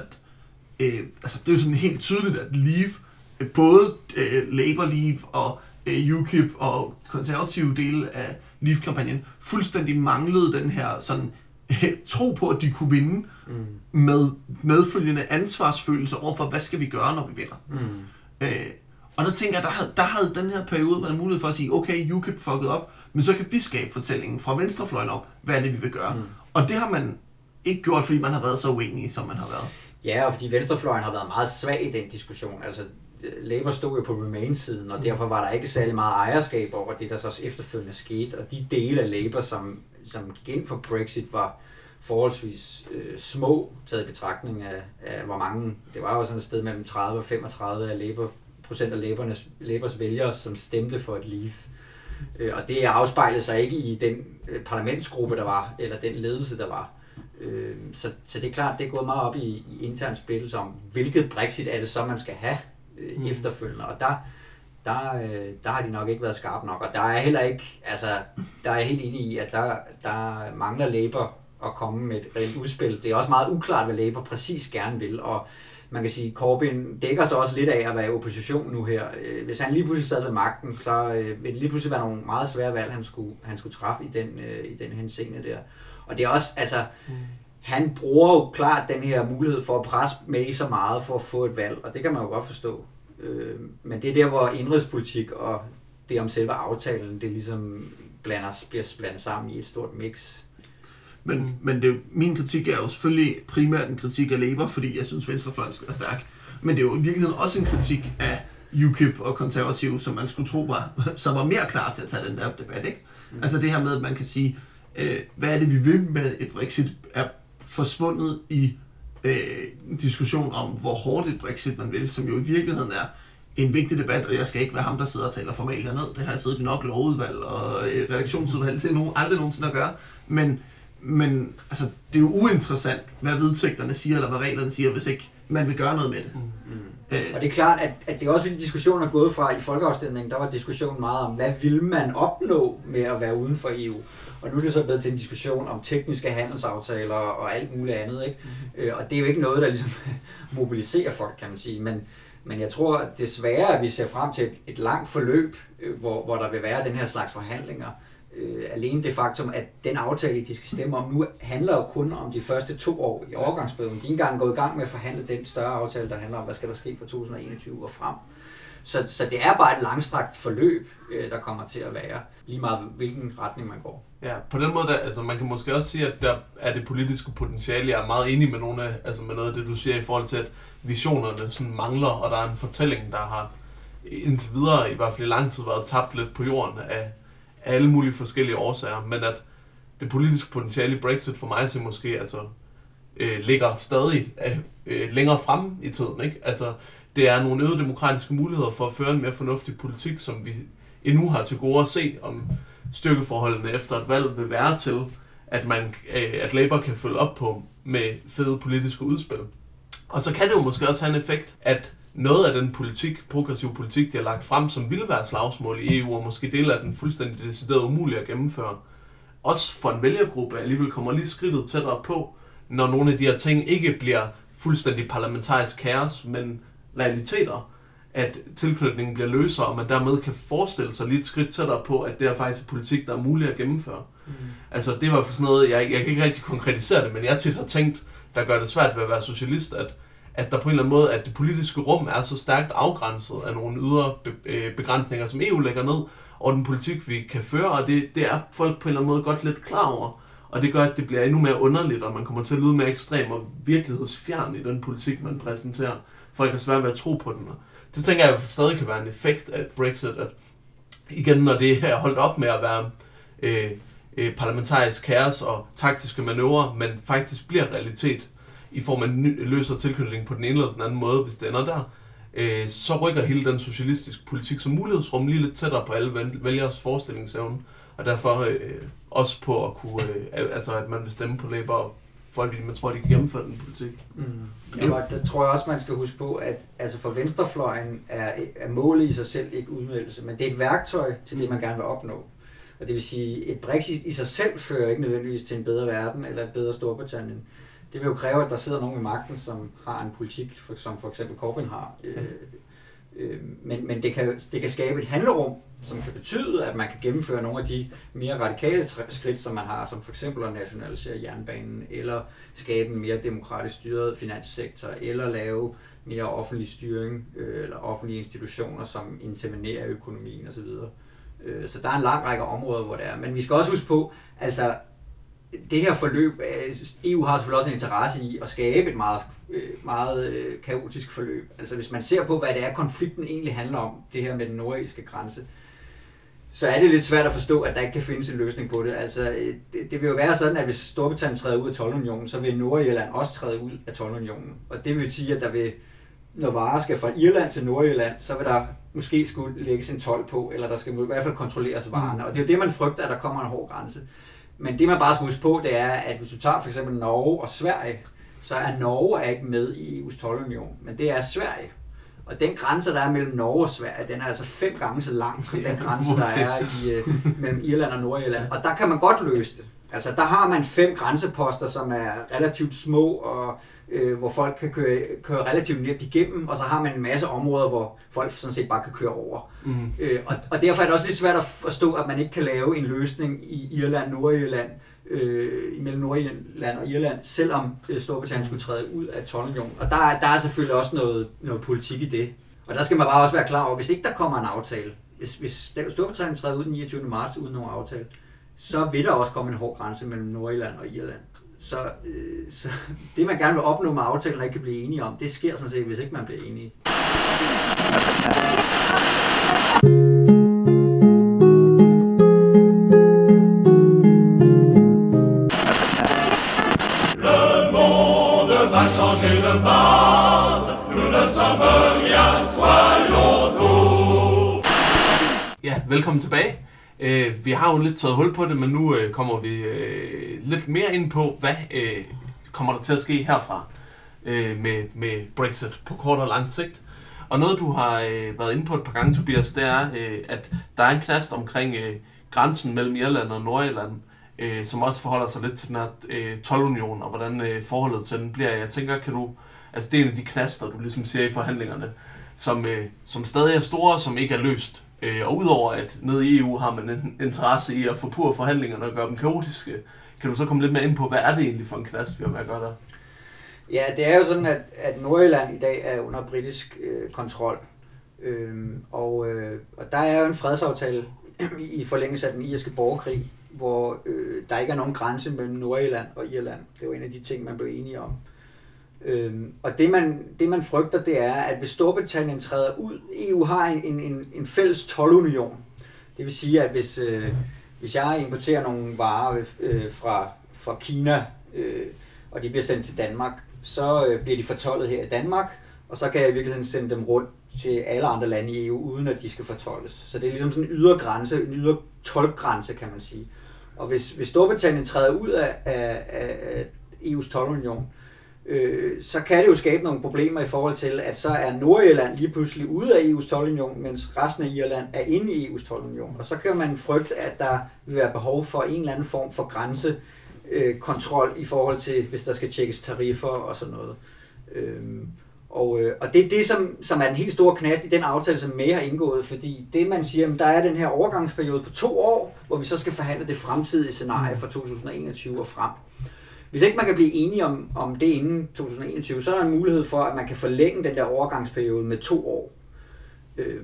øh, altså, det er jo sådan helt tydeligt, at Leave, øh, både øh, Labour Leave og øh, UKIP og konservative dele af Leave-kampagnen, fuldstændig manglede den her sådan tro på, at de kunne vinde mm. med medfølgende ansvarsfølelse overfor, hvad skal vi gøre, når vi vinder. Mm. Øh, og der tænker jeg, der havde, der havde den her periode været mulighed for at sige, okay, UKIP fucket op, men så kan vi skabe fortællingen fra venstrefløjen op, hvad er det, vi vil gøre. Mm. Og det har man ikke gjort, fordi man har været så uenig, som man har været. Ja, og fordi venstrefløjen har været meget svag i den diskussion. Altså, Labour stod jo på Remain-siden, og mm. derfor var der ikke særlig meget ejerskab over det, der så efterfølgende skete. Og de dele af Labour, som, som gik ind for Brexit, var forholdsvis øh, små, taget i betragtning af, af, hvor mange, det var jo sådan et sted mellem 30 og 35 af Labour, procent af Labours, Labours vælgere, som stemte for et leave. Øh, og det afspejlede sig ikke i den øh, parlamentsgruppe, der var, eller den ledelse, der var. Øh, så, så det er klart, det er gået meget op i, i intern spil om, hvilket Brexit er det så, man skal have øh, mm. efterfølgende. Og der, der, øh, der har de nok ikke været skarpe nok. Og der er heller ikke, altså, der er helt enig i, at der, der mangler Labour at komme med et rent udspil. Det er også meget uklart, hvad Labour præcis gerne vil. Og man kan sige, Corbyn dækker sig også lidt af at være i opposition nu her. Øh, hvis han lige pludselig sad ved magten, så øh, ville det lige pludselig være nogle meget svære valg, han skulle, han skulle træffe i den, øh, i den henseende der. Og det er også, altså, mm. han bruger jo klart den her mulighed for at presse med så meget for at få et valg, og det kan man jo godt forstå. Øh, men det er der, hvor indrigspolitik og det om selve aftalen, det ligesom blander, bliver blandet sammen i et stort mix. Men, men det, min kritik er jo selvfølgelig primært en kritik af Labour, fordi jeg synes, venstrefløjen skal være stærk. Men det er jo i virkeligheden også en kritik af UKIP og konservative, som man skulle tro var, som var mere klar til at tage den der debat. Ikke? Mm. Altså det her med, at man kan sige, øh, hvad er det, vi vil med et Brexit, er forsvundet i øh, diskussion om, hvor hårdt et Brexit man vil, som jo i virkeligheden er en vigtig debat, og jeg skal ikke være ham, der sidder og taler formelt ned. Det har jeg siddet i nok lovudvalg og øh, redaktionsudvalg til nogen, aldrig nogensinde at gøre. Men, men altså, det er jo uinteressant, hvad vedtægterne siger, eller hvad reglerne siger, hvis ikke man vil gøre noget med det. Mm. Mm. Øh. Og det er klart, at, at det er også fordi diskussionen er gået fra i folkeafstemningen, der var diskussionen meget om, hvad vil man opnå med at være uden for EU? Og nu er det så blevet til en diskussion om tekniske handelsaftaler og alt muligt andet. Ikke? Mm-hmm. og det er jo ikke noget, der ligesom mobiliserer folk, kan man sige. Men, men jeg tror desværre, at vi ser frem til et, et langt forløb, øh, hvor, hvor der vil være den her slags forhandlinger. Øh, alene det faktum, at den aftale, de skal stemme om nu, handler jo kun om de første to år i overgangsperioden. De er engang gået i gang med at forhandle den større aftale, der handler om, hvad skal der ske fra 2021 og frem. Så, så det er bare et langstrakt forløb, øh, der kommer til at være, lige meget hvilken retning man går. Ja, på den måde, der, altså man kan måske også sige, at der er det politiske potentiale. Jeg er meget enig med, nogle af, altså med noget af det, du siger i forhold til, at visionerne sådan mangler, og der er en fortælling, der har indtil videre, i hvert fald i lang tid, været tabt lidt på jorden af, af alle mulige forskellige årsager. Men at det politiske potentiale i Brexit for mig så måske altså, øh, ligger stadig øh, øh, længere frem i tiden. Ikke? Altså, det er nogle øgede demokratiske muligheder for at føre en mere fornuftig politik, som vi endnu har til gode at se, om styrkeforholdene efter et valg vil være til, at, man, øh, at Labour kan følge op på med fede politiske udspil. Og så kan det jo måske også have en effekt, at noget af den politik, progressiv politik, de har lagt frem, som ville være slagsmål i EU, og måske dele af den fuldstændig decideret umuligt at gennemføre, også for en vælgergruppe alligevel kommer lige skridtet tættere på, når nogle af de her ting ikke bliver fuldstændig parlamentarisk kaos, men realiteter, at tilknytningen bliver løsere, og man dermed kan forestille sig lidt skridt tættere på, at det er faktisk politik, der er muligt at gennemføre. Mm. Altså det var for sådan noget, jeg, jeg kan ikke rigtig konkretisere det, men jeg tit har tænkt, der gør det svært ved at være socialist, at, at der på en eller anden måde, at det politiske rum er så stærkt afgrænset af nogle ydre be, øh, begrænsninger, som EU lægger ned, og den politik, vi kan føre, og det, det er folk på en eller anden måde godt lidt klar over. Og det gør, at det bliver endnu mere underligt, og man kommer til at lyde mere ekstrem og virkelighedsfjern i den politik, man præsenterer. Folk har svært ved at tro på den. Og det tænker jeg stadig kan være en effekt af Brexit, at igen, når det er holdt op med at være øh, øh, parlamentarisk kaos og taktiske manøvrer, men faktisk bliver realitet i form af ny, løser tilknytning på den ene eller den anden måde, hvis det ender der, øh, så rykker hele den socialistiske politik som mulighedsrum lige lidt tættere på alle vælgers forestillingsevne, og derfor øh, også på at kunne, øh, altså at man vil stemme på Labour fordi man tror, de kan gennemføre den politik. Mm. Ja, og der tror jeg også, man skal huske på, at altså for venstrefløjen er, er målet i sig selv ikke udmeldelse, men det er et værktøj til det, man gerne vil opnå. Og det vil sige, et Brexit i sig selv fører ikke nødvendigvis til en bedre verden eller et bedre Storbritannien. Det vil jo kræve, at der sidder nogen i magten, som har en politik, som for eksempel Corbyn har. Øh, øh, men men det, kan, det kan skabe et handlerum, som kan betyde, at man kan gennemføre nogle af de mere radikale skridt, som man har, som for eksempel at nationalisere jernbanen, eller skabe en mere demokratisk styret finanssektor, eller lave mere offentlig styring, øh, eller offentlige institutioner, som intervenerer i økonomien osv. Øh, så der er en lang række områder, hvor det er. Men vi skal også huske på, altså det her forløb, øh, EU har selvfølgelig også en interesse i at skabe et meget, øh, meget kaotisk forløb. Altså hvis man ser på, hvad det er, konflikten egentlig handler om, det her med den nordiske grænse, så er det lidt svært at forstå, at der ikke kan findes en løsning på det. Altså, det, det vil jo være sådan, at hvis Storbritannien træder ud af 12-unionen, så vil Nordirland også træde ud af 12-unionen. Og det vil sige, at der vil, når varer skal fra Irland til Nordirland, så vil der måske skulle lægges en tolv på, eller der skal i hvert fald kontrolleres varerne. Mm. Og det er jo det, man frygter, at der kommer en hård grænse. Men det, man bare skal huske på, det er, at hvis du tager for eksempel Norge og Sverige, så er Norge er ikke med i EU's tolvunion, men det er Sverige. Og den grænse, der er mellem Norge og Sverige, den er altså fem gange så lang som den grænse, der er i, uh, mellem Irland og Nordirland. Og der kan man godt løse det. Altså, der har man fem grænseposter, som er relativt små, og øh, hvor folk kan køre, køre relativt nemt igennem, og så har man en masse områder, hvor folk sådan set bare kan køre over. Mm. Øh, og, og derfor er det også lidt svært at forstå, at man ikke kan lave en løsning i Irland, Nordirland, øh, imellem Nordirland og Irland, selvom øh, Storbritannien skulle træde ud af 12 Og der, der er selvfølgelig også noget, noget politik i det. Og der skal man bare også være klar over, hvis ikke der kommer en aftale, hvis, hvis Storbritannien træder ud den 29. marts uden nogen aftale, så vil der også komme en hård grænse mellem Nordirland og Irland. Så, øh, så det, man gerne vil opnå med aftalen, og ikke kan blive enige om, det sker sådan set, hvis ikke man bliver enige. Le monde va changer de base, nous ne sommes rien, soyons tout. Ja, velkommen tilbage. Øh, vi har jo lidt taget hul på det, men nu øh, kommer vi øh, lidt mere ind på, hvad øh, kommer der til at ske herfra øh, med, med Brexit på kort og lang sigt. Og noget, du har øh, været inde på et par gange, Tobias, det er, øh, at der er en knast omkring øh, grænsen mellem Irland og Nordirland, øh, som også forholder sig lidt til den her øh, 12-union, og hvordan øh, forholdet til den bliver. Jeg tænker, kan du, altså det er en af de knaster, du ligesom ser i forhandlingerne, som, øh, som stadig er store, som ikke er løst. Øh, og udover at nede i EU har man en interesse i at forpure forhandlingerne og gøre dem kaotiske, kan du så komme lidt mere ind på, hvad er det egentlig for en knast, vi har med at gøre der? Ja, det er jo sådan, at, at Nordjylland i dag er under britisk øh, kontrol. Øhm, og, øh, og der er jo en fredsaftale i forlængelse af den irske borgerkrig, hvor øh, der ikke er nogen grænse mellem Nordjylland og Irland. Det var en af de ting, man blev enige om. Øhm, og det man, det man frygter, det er, at hvis Storbritannien træder ud, EU har en, en, en fælles tolvunion. Det vil sige, at hvis, øh, hvis jeg importerer nogle varer øh, fra, fra Kina, øh, og de bliver sendt til Danmark, så øh, bliver de fortollet her i Danmark, og så kan jeg i virkeligheden sende dem rundt til alle andre lande i EU, uden at de skal fortolles. Så det er ligesom sådan en ydre grænse, en ydre tolkgrænse, kan man sige. Og hvis, hvis Storbritannien træder ud af, af, af EU's tolvunion, øh, så kan det jo skabe nogle problemer i forhold til, at så er Nordirland lige pludselig ude af EU's tolvunion, mens resten af Irland er inde i EU's tolvunion. Og så kan man frygte, at der vil være behov for en eller anden form for grænsekontrol øh, i forhold til, hvis der skal tjekkes tariffer og sådan noget. Øh, og, øh, og det er det, som, som er den helt store knast i den aftale, som May har indgået, fordi det man siger, at der er den her overgangsperiode på to år, hvor vi så skal forhandle det fremtidige scenarie fra 2021 og frem. Hvis ikke man kan blive enige om, om det inden 2021, så er der en mulighed for, at man kan forlænge den der overgangsperiode med to år. Øh,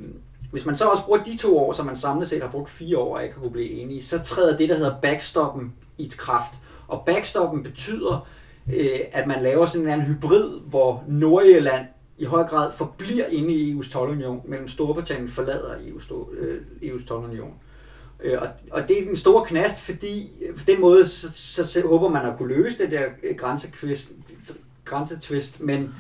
hvis man så også bruger de to år, så man samlet set har brugt fire år og ikke har kunne blive enige, så træder det, der hedder backstoppen i kraft. Og backstoppen betyder, øh, at man laver sådan en anden hybrid, hvor Nordjylland i høj grad forbliver inde i EU's tolvunion, mellem Storbritannien forlader EU's, øh, EU's tolvunion. Øh, og, og det er den store knast, fordi på den måde, så, så, så håber man at kunne løse det der øh, grænsetvist, grænsetvist men,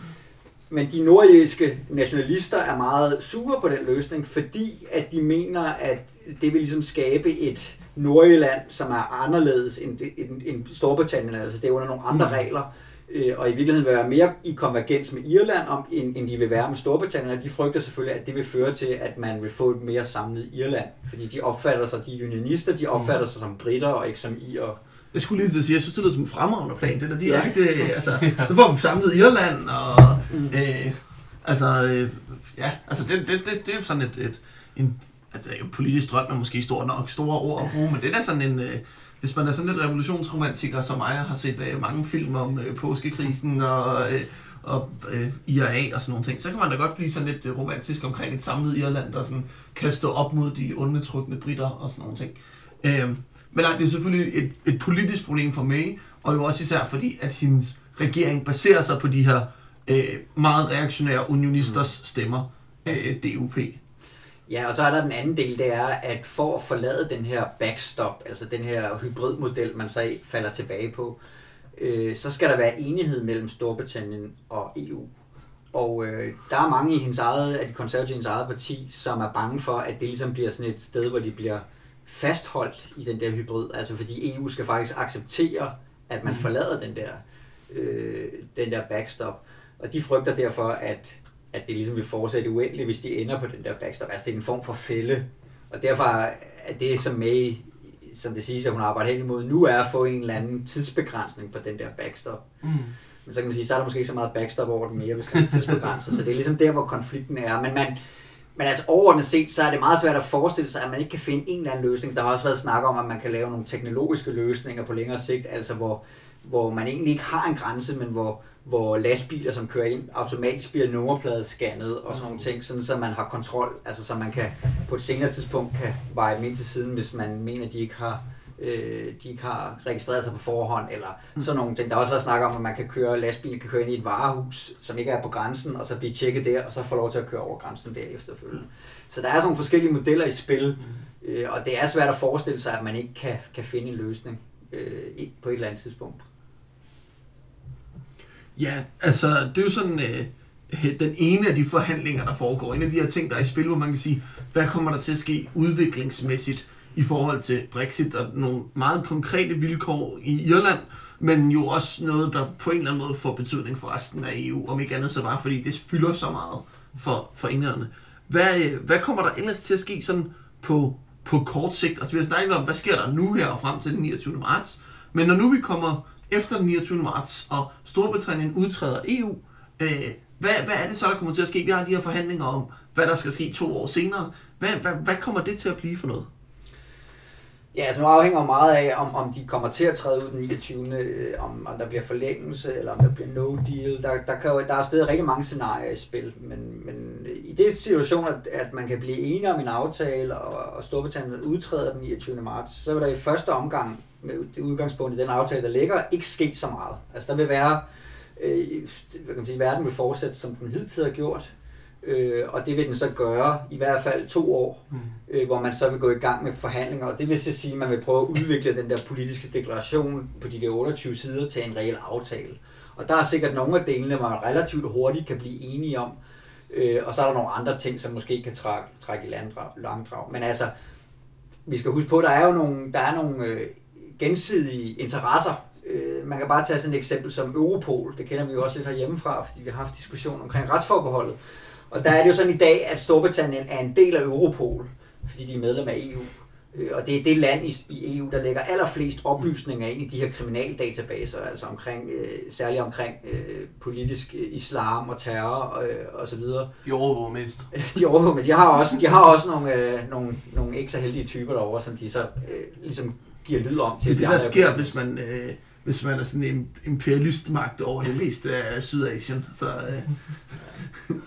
men de nordjyske nationalister er meget sure på den løsning, fordi at de mener, at det vil ligesom skabe et Nordjylland, som er anderledes end, end, end Storbritannien, altså det er under nogle andre mm. regler, øh, og i virkeligheden vil være mere i konvergens med Irland, om, end, end de vil være med Storbritannien, og de frygter selvfølgelig, at det vil føre til, at man vil få et mere samlet Irland, fordi de opfatter sig, de unionister, de opfatter sig som britter og ikke som irer. Jeg skulle lige til at sige, jeg synes, det lyder som en fremragende plan, det der direkte, ja. altså, så får vi samlet Irland, og, mm. øh, altså, øh, ja, altså, det, det, det, det er jo sådan et, et en, altså, politisk drøm er måske stor nok, store ord at bruge, men det er sådan en, øh, hvis man er sådan lidt revolutionsromantiker som mig, har set øh, mange film om øh, påskekrisen og, øh, og øh, IRA og sådan nogle ting, så kan man da godt blive sådan lidt øh, romantisk omkring et samlet Irland, der sådan kan stå op mod de undertrykkende britter og sådan nogle ting. Øh, men nej, det er selvfølgelig et, et politisk problem for mig, og jo også især fordi, at hendes regering baserer sig på de her øh, meget reaktionære unionisters stemmer, øh, DUP. Ja, og så er der den anden del, det er, at for at forlade den her backstop, altså den her hybridmodel, man så falder tilbage på, øh, så skal der være enighed mellem Storbritannien og EU. Og øh, der er mange i hendes eget, af de konservative hendes eget parti, som er bange for, at det ligesom bliver sådan et sted, hvor de bliver fastholdt i den der hybrid. Altså fordi EU skal faktisk acceptere, at man mhm. forlader den der, øh, den der backstop. Og de frygter derfor, at at det ligesom vil fortsætte uendeligt, hvis de ender på den der backstop. Altså det er en form for fælde. Og derfor er det som May, som det siges, at hun arbejder hen imod nu, er at få en eller anden tidsbegrænsning på den der backstop. Mm. Men så kan man sige, så er der måske ikke så meget backstop over det mere, hvis det er tidsbegrænset. så det er ligesom der, hvor konflikten er. Men man, men altså overordnet set, så er det meget svært at forestille sig, at man ikke kan finde en eller anden løsning. Der har også været snak om, at man kan lave nogle teknologiske løsninger på længere sigt, altså hvor, hvor man egentlig ikke har en grænse, men hvor, hvor lastbiler, som kører ind, automatisk bliver nummerpladescannet og sådan nogle ting, sådan så man har kontrol, altså så man kan på et senere tidspunkt kan veje dem ind til siden, hvis man mener, de ikke har øh, de ikke har registreret sig på forhånd, eller mm. sådan nogle ting. Der har også været snak om, at man kan køre, lastbilen kan køre ind i et varehus, som ikke er på grænsen, og så blive tjekket der, og så få lov til at køre over grænsen derefter. Så der er sådan nogle forskellige modeller i spil, mm. øh, og det er svært at forestille sig, at man ikke kan, kan finde en løsning øh, på et eller andet tidspunkt. Ja, altså, det er jo sådan øh, øh, den ene af de forhandlinger, der foregår. En af de her ting, der er i spil, hvor man kan sige, hvad kommer der til at ske udviklingsmæssigt i forhold til Brexit og nogle meget konkrete vilkår i Irland, men jo også noget, der på en eller anden måde får betydning for resten af EU, om ikke andet så bare, fordi det fylder så meget for, for englænderne. Hvad, øh, hvad kommer der ellers til at ske sådan på, på kort sigt? Altså vi har snakket om, hvad sker der nu her og frem til den 29. marts, men når nu vi kommer efter den 29. marts, og Storbritannien udtræder EU, øh, hvad, hvad er det så, der kommer til at ske? Vi har de her forhandlinger om, hvad der skal ske to år senere. Hvad, hvad, hvad kommer det til at blive for noget? Ja, altså nu afhænger meget af, om, om de kommer til at træde ud den 29. Øh, om, om der bliver forlængelse, eller om der bliver no deal. Der, der, kan jo, der er stadig rigtig mange scenarier i spil, men, men øh, i det situation, at, at man kan blive enige om en aftale, og, og Storbritannien udtræder den 29. marts, så vil der i første omgang med det udgangspunkt i den aftale, der ligger, ikke ske så meget. Altså der vil være, øh, hvad kan man sige, verden vil fortsætte, som den hidtil har gjort, øh, og det vil den så gøre i hvert fald to år, mm. øh, hvor man så vil gå i gang med forhandlinger, og det vil så sige, at man vil prøve at udvikle den der politiske deklaration på de der 28 sider til en reel aftale. Og der er sikkert nogle af delene, man relativt hurtigt kan blive enige om, øh, og så er der nogle andre ting, som måske kan trække, trække i langdrag. Men altså, vi skal huske på, at der er jo nogle, der er nogle øh, gensidige interesser. Øh, man kan bare tage sådan et eksempel som Europol. Det kender vi jo også lidt herhjemmefra, fordi vi har haft diskussion omkring retsforbeholdet. Og der er det jo sådan i dag, at Storbritannien er en del af Europol, fordi de er medlem af EU. Øh, og det er det land i EU, der lægger allerflest oplysninger ind i de her kriminaldatabaser, altså omkring, øh, særligt omkring øh, politisk øh, islam og terror øh, og så videre. De overvåger mest. de overvåger mest. De har også, de har også nogle, øh, nogle, nogle ikke så heldige typer derovre, som de så øh, ligesom giver lyd om til. Det er det, der sker, hvis man, øh, hvis man er sådan en imperialistmagt over det meste af Sydasien. Så, øh.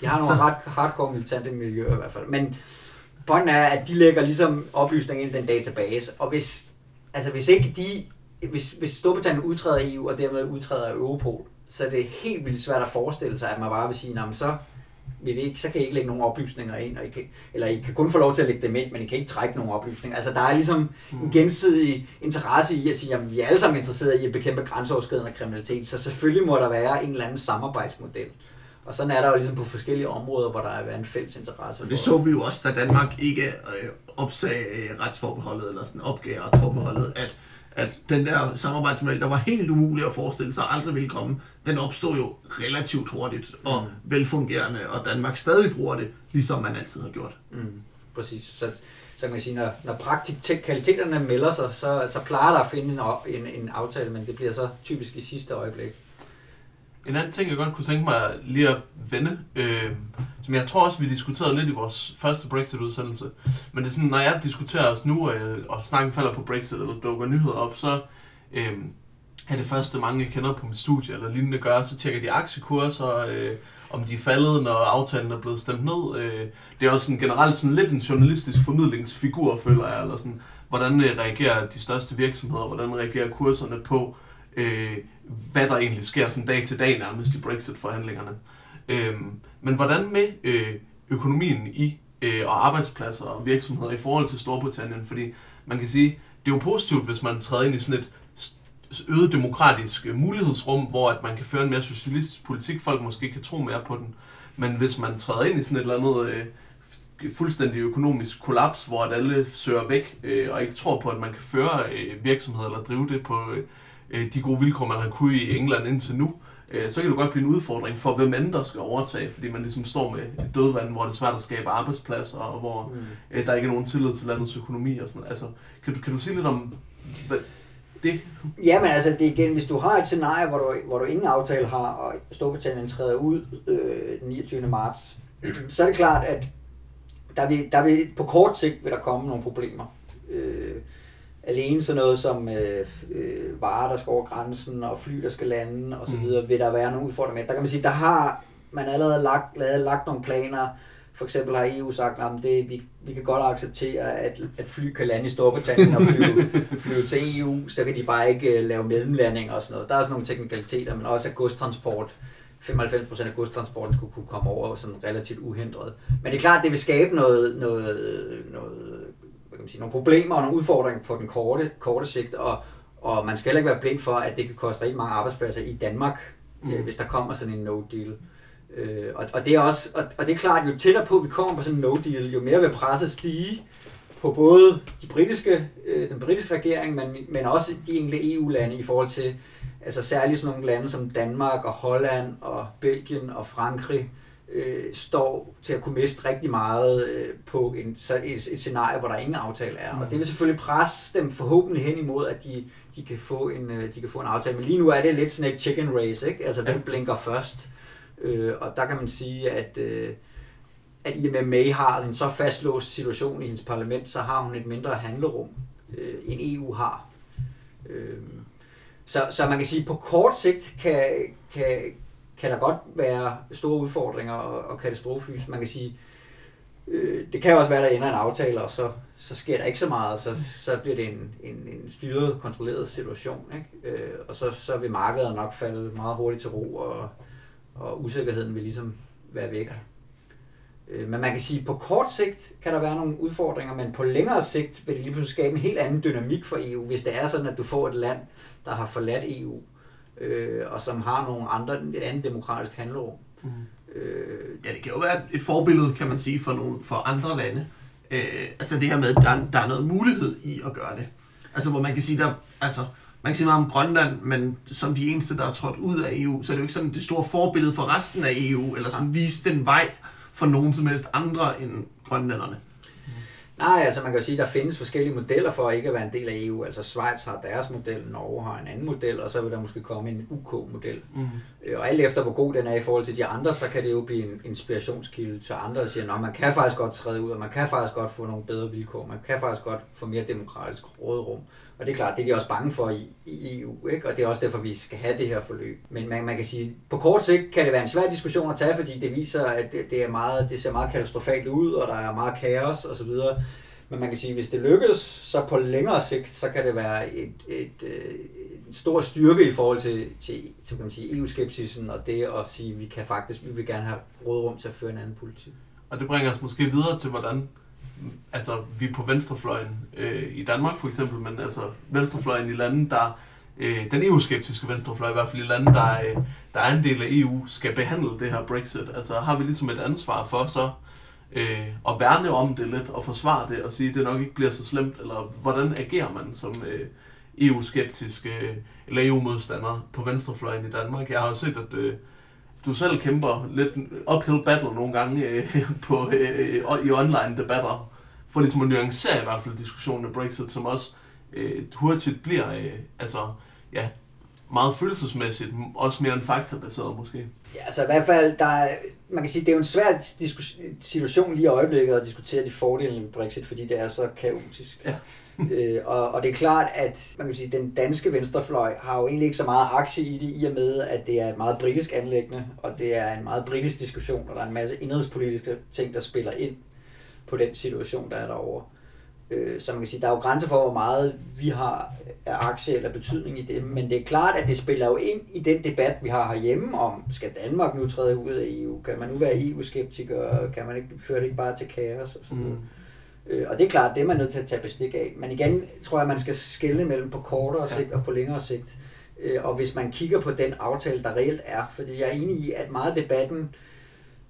De har nogle ret hardcore militante miljøer i hvert fald. Men pointen er, at de lægger ligesom oplysninger ind i den database, og hvis, altså hvis ikke de hvis, hvis Storbritannien udtræder EU og dermed udtræder Europol, så er det helt vildt svært at forestille sig, at man bare vil sige, nah, så, vil vi ikke, så kan I ikke lægge nogen oplysninger ind, og I kan, eller I kan kun få lov til at lægge dem ind, men I kan ikke trække nogen oplysninger. Altså der er ligesom en Mm. gensidig interesse i at sige, at vi er alle sammen interesserede i at bekæmpe grænseoverskridende kriminalitet, så selvfølgelig må der være en eller anden samarbejdsmodel. Og sådan er der jo ligesom på forskellige områder, hvor der er en fælles interesse. Og det så vi jo også, da Danmark ikke øh, opsagde øh, retsforbeholdet, eller sådan opgav retsforbeholdet, at, at den der samarbejdsmodel, der var helt umulig at forestille sig, aldrig ville komme, den opstod jo relativt hurtigt og Mm. velfungerende, og Danmark stadig bruger det, ligesom man altid har gjort. Mm, præcis. Så, så kan man sige, når, når praktikaliteterne melder sig, så, så plejer der at finde en, op- en, en aftale, men det bliver så typisk i sidste øjeblik. En anden ting, jeg godt kunne tænke mig lige at vende, øh, som jeg tror også, vi diskuterede lidt i vores første Brexit-udsendelse, men det er sådan, når jeg diskuterer os nu, øh, og snakken falder på Brexit, eller dukker nyheder op, så øh, er det første, mange kender på mit studie, eller lignende gør, så tjekker de aktiekurser, øh, om de er faldet, når aftalen er blevet stemt ned. Øh, det er også sådan generelt sådan lidt en journalistisk formidlingsfigur, føler jeg, eller sådan, hvordan øh, reagerer de største virksomheder, hvordan reagerer kurserne på, øh, hvad der egentlig sker sådan dag til dag nærmest i Brexit-forhandlingerne. Øhm, men hvordan med øh, økonomien i øh, og arbejdspladser og virksomheder i forhold til Storbritannien? Fordi man kan sige, det er jo positivt, hvis man træder ind i sådan et øget demokratisk øh, mulighedsrum, hvor at man kan føre en mere socialistisk politik, folk måske kan tro mere på den. Men hvis man træder ind i sådan et eller andet øh, fuldstændig økonomisk kollaps, hvor at alle søger væk øh, og ikke tror på, at man kan føre øh, virksomheder eller drive det på øh, øh, de gode vilkår, man har kunnet i England indtil nu, øh, så kan det godt blive en udfordring for, hvem end der skal overtage, fordi man ligesom står med et dødvand, hvor det er svært at skabe arbejdspladser, og hvor Mm. øh, der ikke er nogen tillid til landets økonomi og sådan noget. Altså, kan du, kan du sige lidt om hvad, det? Ja, men altså det igen, hvis du har et scenarie, hvor du, hvor du ingen aftale har, og Storbritannien træder ud øh, den 29. marts, så er det klart, at der vil, der vil, på kort sigt vil der komme nogle problemer. Øh, alene sådan noget som øh, øh, varer, der skal over grænsen, og fly, der skal lande, og så Mm. videre, vil der være nogle udfordringer med. Der kan man sige, der har man allerede lagt, lavet, lagt nogle planer. For eksempel har EU sagt, at det, vi, vi kan godt acceptere, at, at fly kan lande i Storbritannien og flyve, flyve til EU, så kan de bare ikke øh, lave mellemlandinger og sådan noget. Der er sådan nogle teknikaliteter, men også at godstransport, 95% af godstransporten skulle kunne komme over sådan relativt uhindret. Men det er klart, at det vil skabe noget, noget, noget kan man sige, nogle problemer og nogle udfordringer på den korte, korte sigt, og, og man skal heller ikke være blind for, at det kan koste rigtig mange arbejdspladser i Danmark, mm. Mm. øh, hvis der kommer sådan en no-deal. Øh, og, og, det er også, og, og det er klart, jo tættere på vi kommer på sådan en no-deal, jo mere vil presset stige på både de britiske, øh, den britiske regering, men, men også de enkelte EU-lande i forhold til, altså særligt sådan nogle lande som Danmark og Holland og Belgien og Frankrig, øh, står til at kunne miste rigtig meget øh, på en, så et, et scenarie, hvor der ingen aftale er. Og det vil selvfølgelig presse dem forhåbentlig hen imod, at de, de, kan, få en, øh, de kan få en aftale. Men lige nu er det lidt sådan et chicken race, ikke? Altså, hvem Ja. blinker først? Øh, og der kan man sige, at, øh, at i og med May har en så fastlåst situation i hendes parlament, så har hun et mindre handlerum, øh, end EU har. Øh, så, så man kan sige, at på kort sigt kan, kan, kan der godt være store udfordringer og, og katastroflys. Man kan sige, øh, det kan også være, at der ender en aftale, og så, så sker der ikke så meget, så, så bliver det en, en, en styret, kontrolleret situation. Ikke? Øh, og så, så vil markedet nok falde meget hurtigt til ro, og, og usikkerheden vil ligesom være væk. Øh, Men man kan sige, at på kort sigt kan der være nogle udfordringer, men på længere sigt vil det lige pludselig skabe en helt anden dynamik for EU, hvis det er sådan, at du får et land, der har forladt EU, øh, og som har nogle andre, et andet demokratisk handlerum. Mm. Øh, Ja, det kan jo være et forbillede, kan man sige, for, nogle, for andre lande. Øh, altså det her med, at der, er- der er noget mulighed i at gøre det. Altså hvor man kan sige, der, altså, man kan sige meget om Grønland, men som de eneste, der er trådt ud af EU, så er det jo ikke sådan det store forbillede for resten af EU, eller sådan vise den vej for nogen som helst andre end grønlænderne. Nej, altså man kan jo sige, at der findes forskellige modeller for ikke at være en del af EU. Altså Schweiz har deres model, Norge har en anden model, og så vil der måske komme en UK-model. Mm. Øh, og alt efter hvor god den er i forhold til de andre, så kan det jo blive en inspirationskilde til andre, der siger, at man kan faktisk godt træde ud, og man kan faktisk godt få nogle bedre vilkår, man kan faktisk godt få mere demokratisk råderum. Og det er klart, det er de også bange for i, i EU, ikke? og det er også derfor, vi skal have det her forløb. Men man, man kan sige, på kort sigt kan det være en svær diskussion at tage, fordi det viser, at det, det, er meget, det ser meget katastrofalt ud, og der er meget kaos osv. Men man kan sige, at hvis det lykkes, så på længere sigt, så kan det være et, et, et, stor styrke i forhold til, til, til kan man sige, EU-skepsisen og det at sige, at vi kan faktisk, vi vil gerne have rådrum til at føre en anden politik. Og det bringer os måske videre til, hvordan altså, vi på venstrefløjen øh, i Danmark for eksempel, men altså venstrefløjen i lande, der øh, den EU-skeptiske venstrefløj, i hvert fald i lande, der, øh, der er en del af EU, skal behandle det her Brexit. Altså har vi ligesom et ansvar for så øh, at værne om det lidt og forsvare det og sige, at det nok ikke bliver så slemt, eller hvordan agerer man som øh, EU-skeptiske eller EU-modstandere på venstrefløjen i Danmark? Jeg har jo set, at øh, du selv kæmper lidt uphill battle nogle gange øh, på, øh, øh, i online debatter, for ligesom at nuancere i hvert fald diskussionen af Brexit, som også øh, hurtigt bliver øh, altså, ja, meget følelsesmæssigt, også mere end faktabaseret måske. Ja, altså i hvert fald, der er, man kan sige, det er jo en svær situation lige i øjeblikket at diskutere de fordele ved Brexit, fordi det er så kaotisk. Ja. øh, og, og det er klart, at man kan sige, den danske venstrefløj har jo egentlig ikke så meget aktie i det, i og med, at det er et meget britisk anlæggende, og det er en meget britisk diskussion, og der er en masse indrigspolitiske ting, der spiller ind på den situation, der er derovre. Øh, så man kan sige, der er jo grænser for, hvor meget vi har af aktie eller betydning i det. Men det er klart, at det spiller jo ind i den debat, vi har herhjemme om, skal Danmark nu træde ud af EU? Kan man nu være EU-skeptiker? Kan man ikke føre det ikke bare til kaos? Og, sådan mm. øh, og det er klart, det er man nødt til at tage bestik af. Men igen tror jeg, man skal skille mellem på kortere sigt og på længere sigt. Øh, og hvis man kigger på den aftale, der reelt er, fordi jeg er enig i, at meget af debatten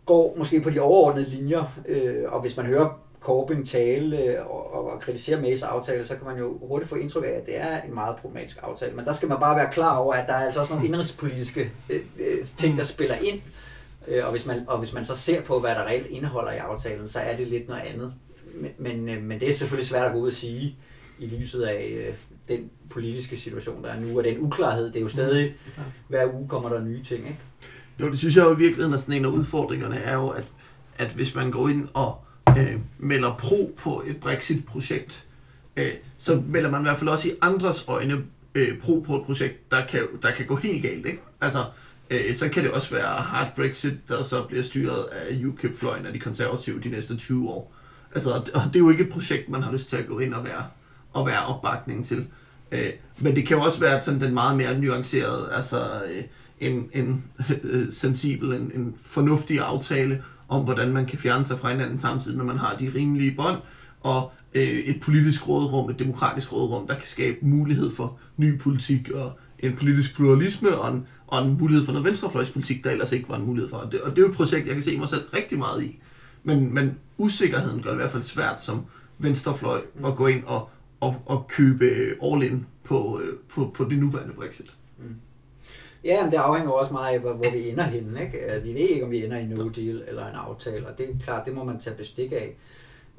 går måske på de overordnede linjer, øh, og hvis man hører Corbyn tale øh, og, og kritisere Mays aftale, så kan man jo hurtigt få indtryk af, at det er en meget problematisk aftale. Men der skal man bare være klar over, at der er altså også nogle indrigspolitiske øh, øh, ting, der spiller ind. Øh, og, hvis man, og hvis man så ser på, hvad der reelt indeholder i aftalen, så er det lidt noget andet. Men, men, øh, men det er selvfølgelig svært at gå ud og sige i lyset af øh, den politiske situation, der er nu, og den uklarhed. Det er jo stadig, hver uge kommer der nye ting, ikke? Jo, det synes jeg jo i virkeligheden, at sådan en af udfordringerne er jo, at, at hvis man går ind og øh, melder pro på et Brexit-projekt, øh, så melder man i hvert fald også i andres øjne øh, pro på et projekt, der kan, der kan gå helt galt. Ikke? Altså, øh, så kan det også være hard Brexit, der så bliver styret af UKIP-fløjen af de konservative de næste 20 år. Altså, og det er jo ikke et projekt, man har lyst til at gå ind og være, og være opbakning til. Øh, men det kan jo også være sådan den meget mere nuancerede, altså øh, en, en øh, sensibel, en, en fornuftig aftale, om, hvordan man kan fjerne sig fra hinanden samtidig med, at man har de rimelige bånd, og øh, et politisk rådrum, et demokratisk rådrum, der kan skabe mulighed for ny politik og en politisk pluralisme og en, og en mulighed for noget venstrefløjspolitik, der ellers ikke var en mulighed for. Og det, og det er jo et projekt, jeg kan se mig selv rigtig meget i. Men, men usikkerheden gør det i hvert fald svært som venstrefløj at gå ind og, og, og købe all in på, øh, på, på det nuværende Brexit. Mm. Ja, men det afhænger også meget af, hvor vi ender henne. Ikke? Øh, vi ved ikke, om vi ender i no deal eller en aftale, og det er klart, det må man tage bestik af.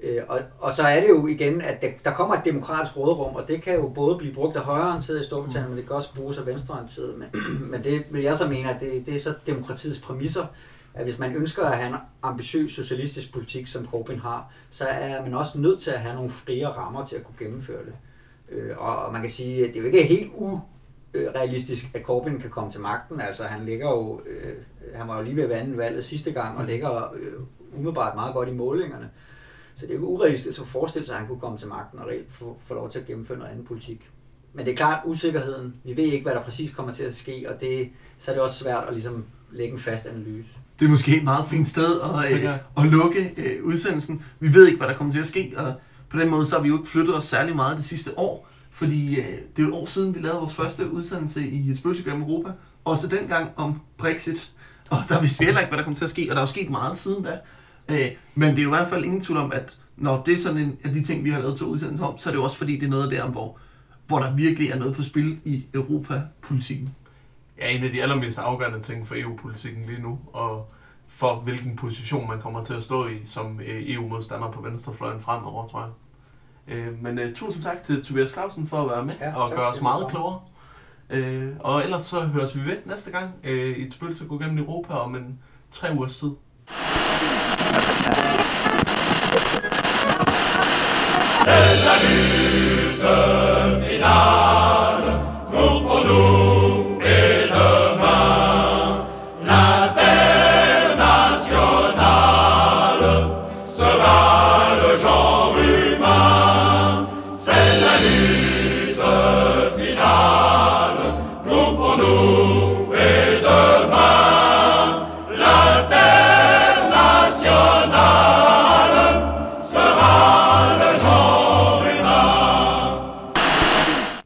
Øh, og, og så er det jo igen, at der kommer et demokratisk råderum, og det kan jo både blive brugt af højreorienterede i Storbritannien, men det kan også bruges af venstreorienterede. Men, men det vil jeg så mene, at det, det er så demokratiets præmisser, at hvis man ønsker at have en ambitiøs socialistisk politik, som Corbyn har, så er man også nødt til at have nogle friere rammer til at kunne gennemføre det. Øh, og, man kan sige, at det er jo ikke helt u realistisk, at Corbyn kan komme til magten. Altså han ligger jo, øh, han var jo lige ved at vande valget sidste gang, og mm. ligger øh, umiddelbart meget godt i målingerne. Så det er jo urealistisk at forestille sig, at han kunne komme til magten og reelt få, få lov til at gennemføre noget andet politik. Men det er klart usikkerheden. Vi ved ikke, hvad der præcis kommer til at ske, og det, så er det også svært at ligesom lægge en fast analyse. Det er måske et meget fint sted at, øh, at lukke øh, udsendelsen. Vi ved ikke, hvad der kommer til at ske, og på den måde så har vi jo ikke flyttet os særlig meget det sidste år. Fordi øh, det er et år siden, vi lavede vores første udsendelse i Spøgelsegør Europa. Og så dengang om Brexit. Og der vidste vi heller ikke, hvad der kom til at ske, og der er jo sket meget siden da. Øh, men det er jo i hvert fald ingen tvivl om, at når det er sådan en af de ting, vi har lavet til udsendelser om, så er det jo også fordi, det er noget der, hvor, hvor der virkelig er noget på spil i Europapolitikken. Ja, en af de allermest afgørende ting for EU-politikken lige nu, og for hvilken position man kommer til at stå i som øh, EU-modstander på venstrefløjen fremover, tror jeg. Øh, men uh, tusind tak til Tobias Clausen for at være med ja, og gøre os meget klogere. Øh, og ellers så høres vi ved næste gang øh, i et spil, så gå gennem Europa om en tre ugers tid. la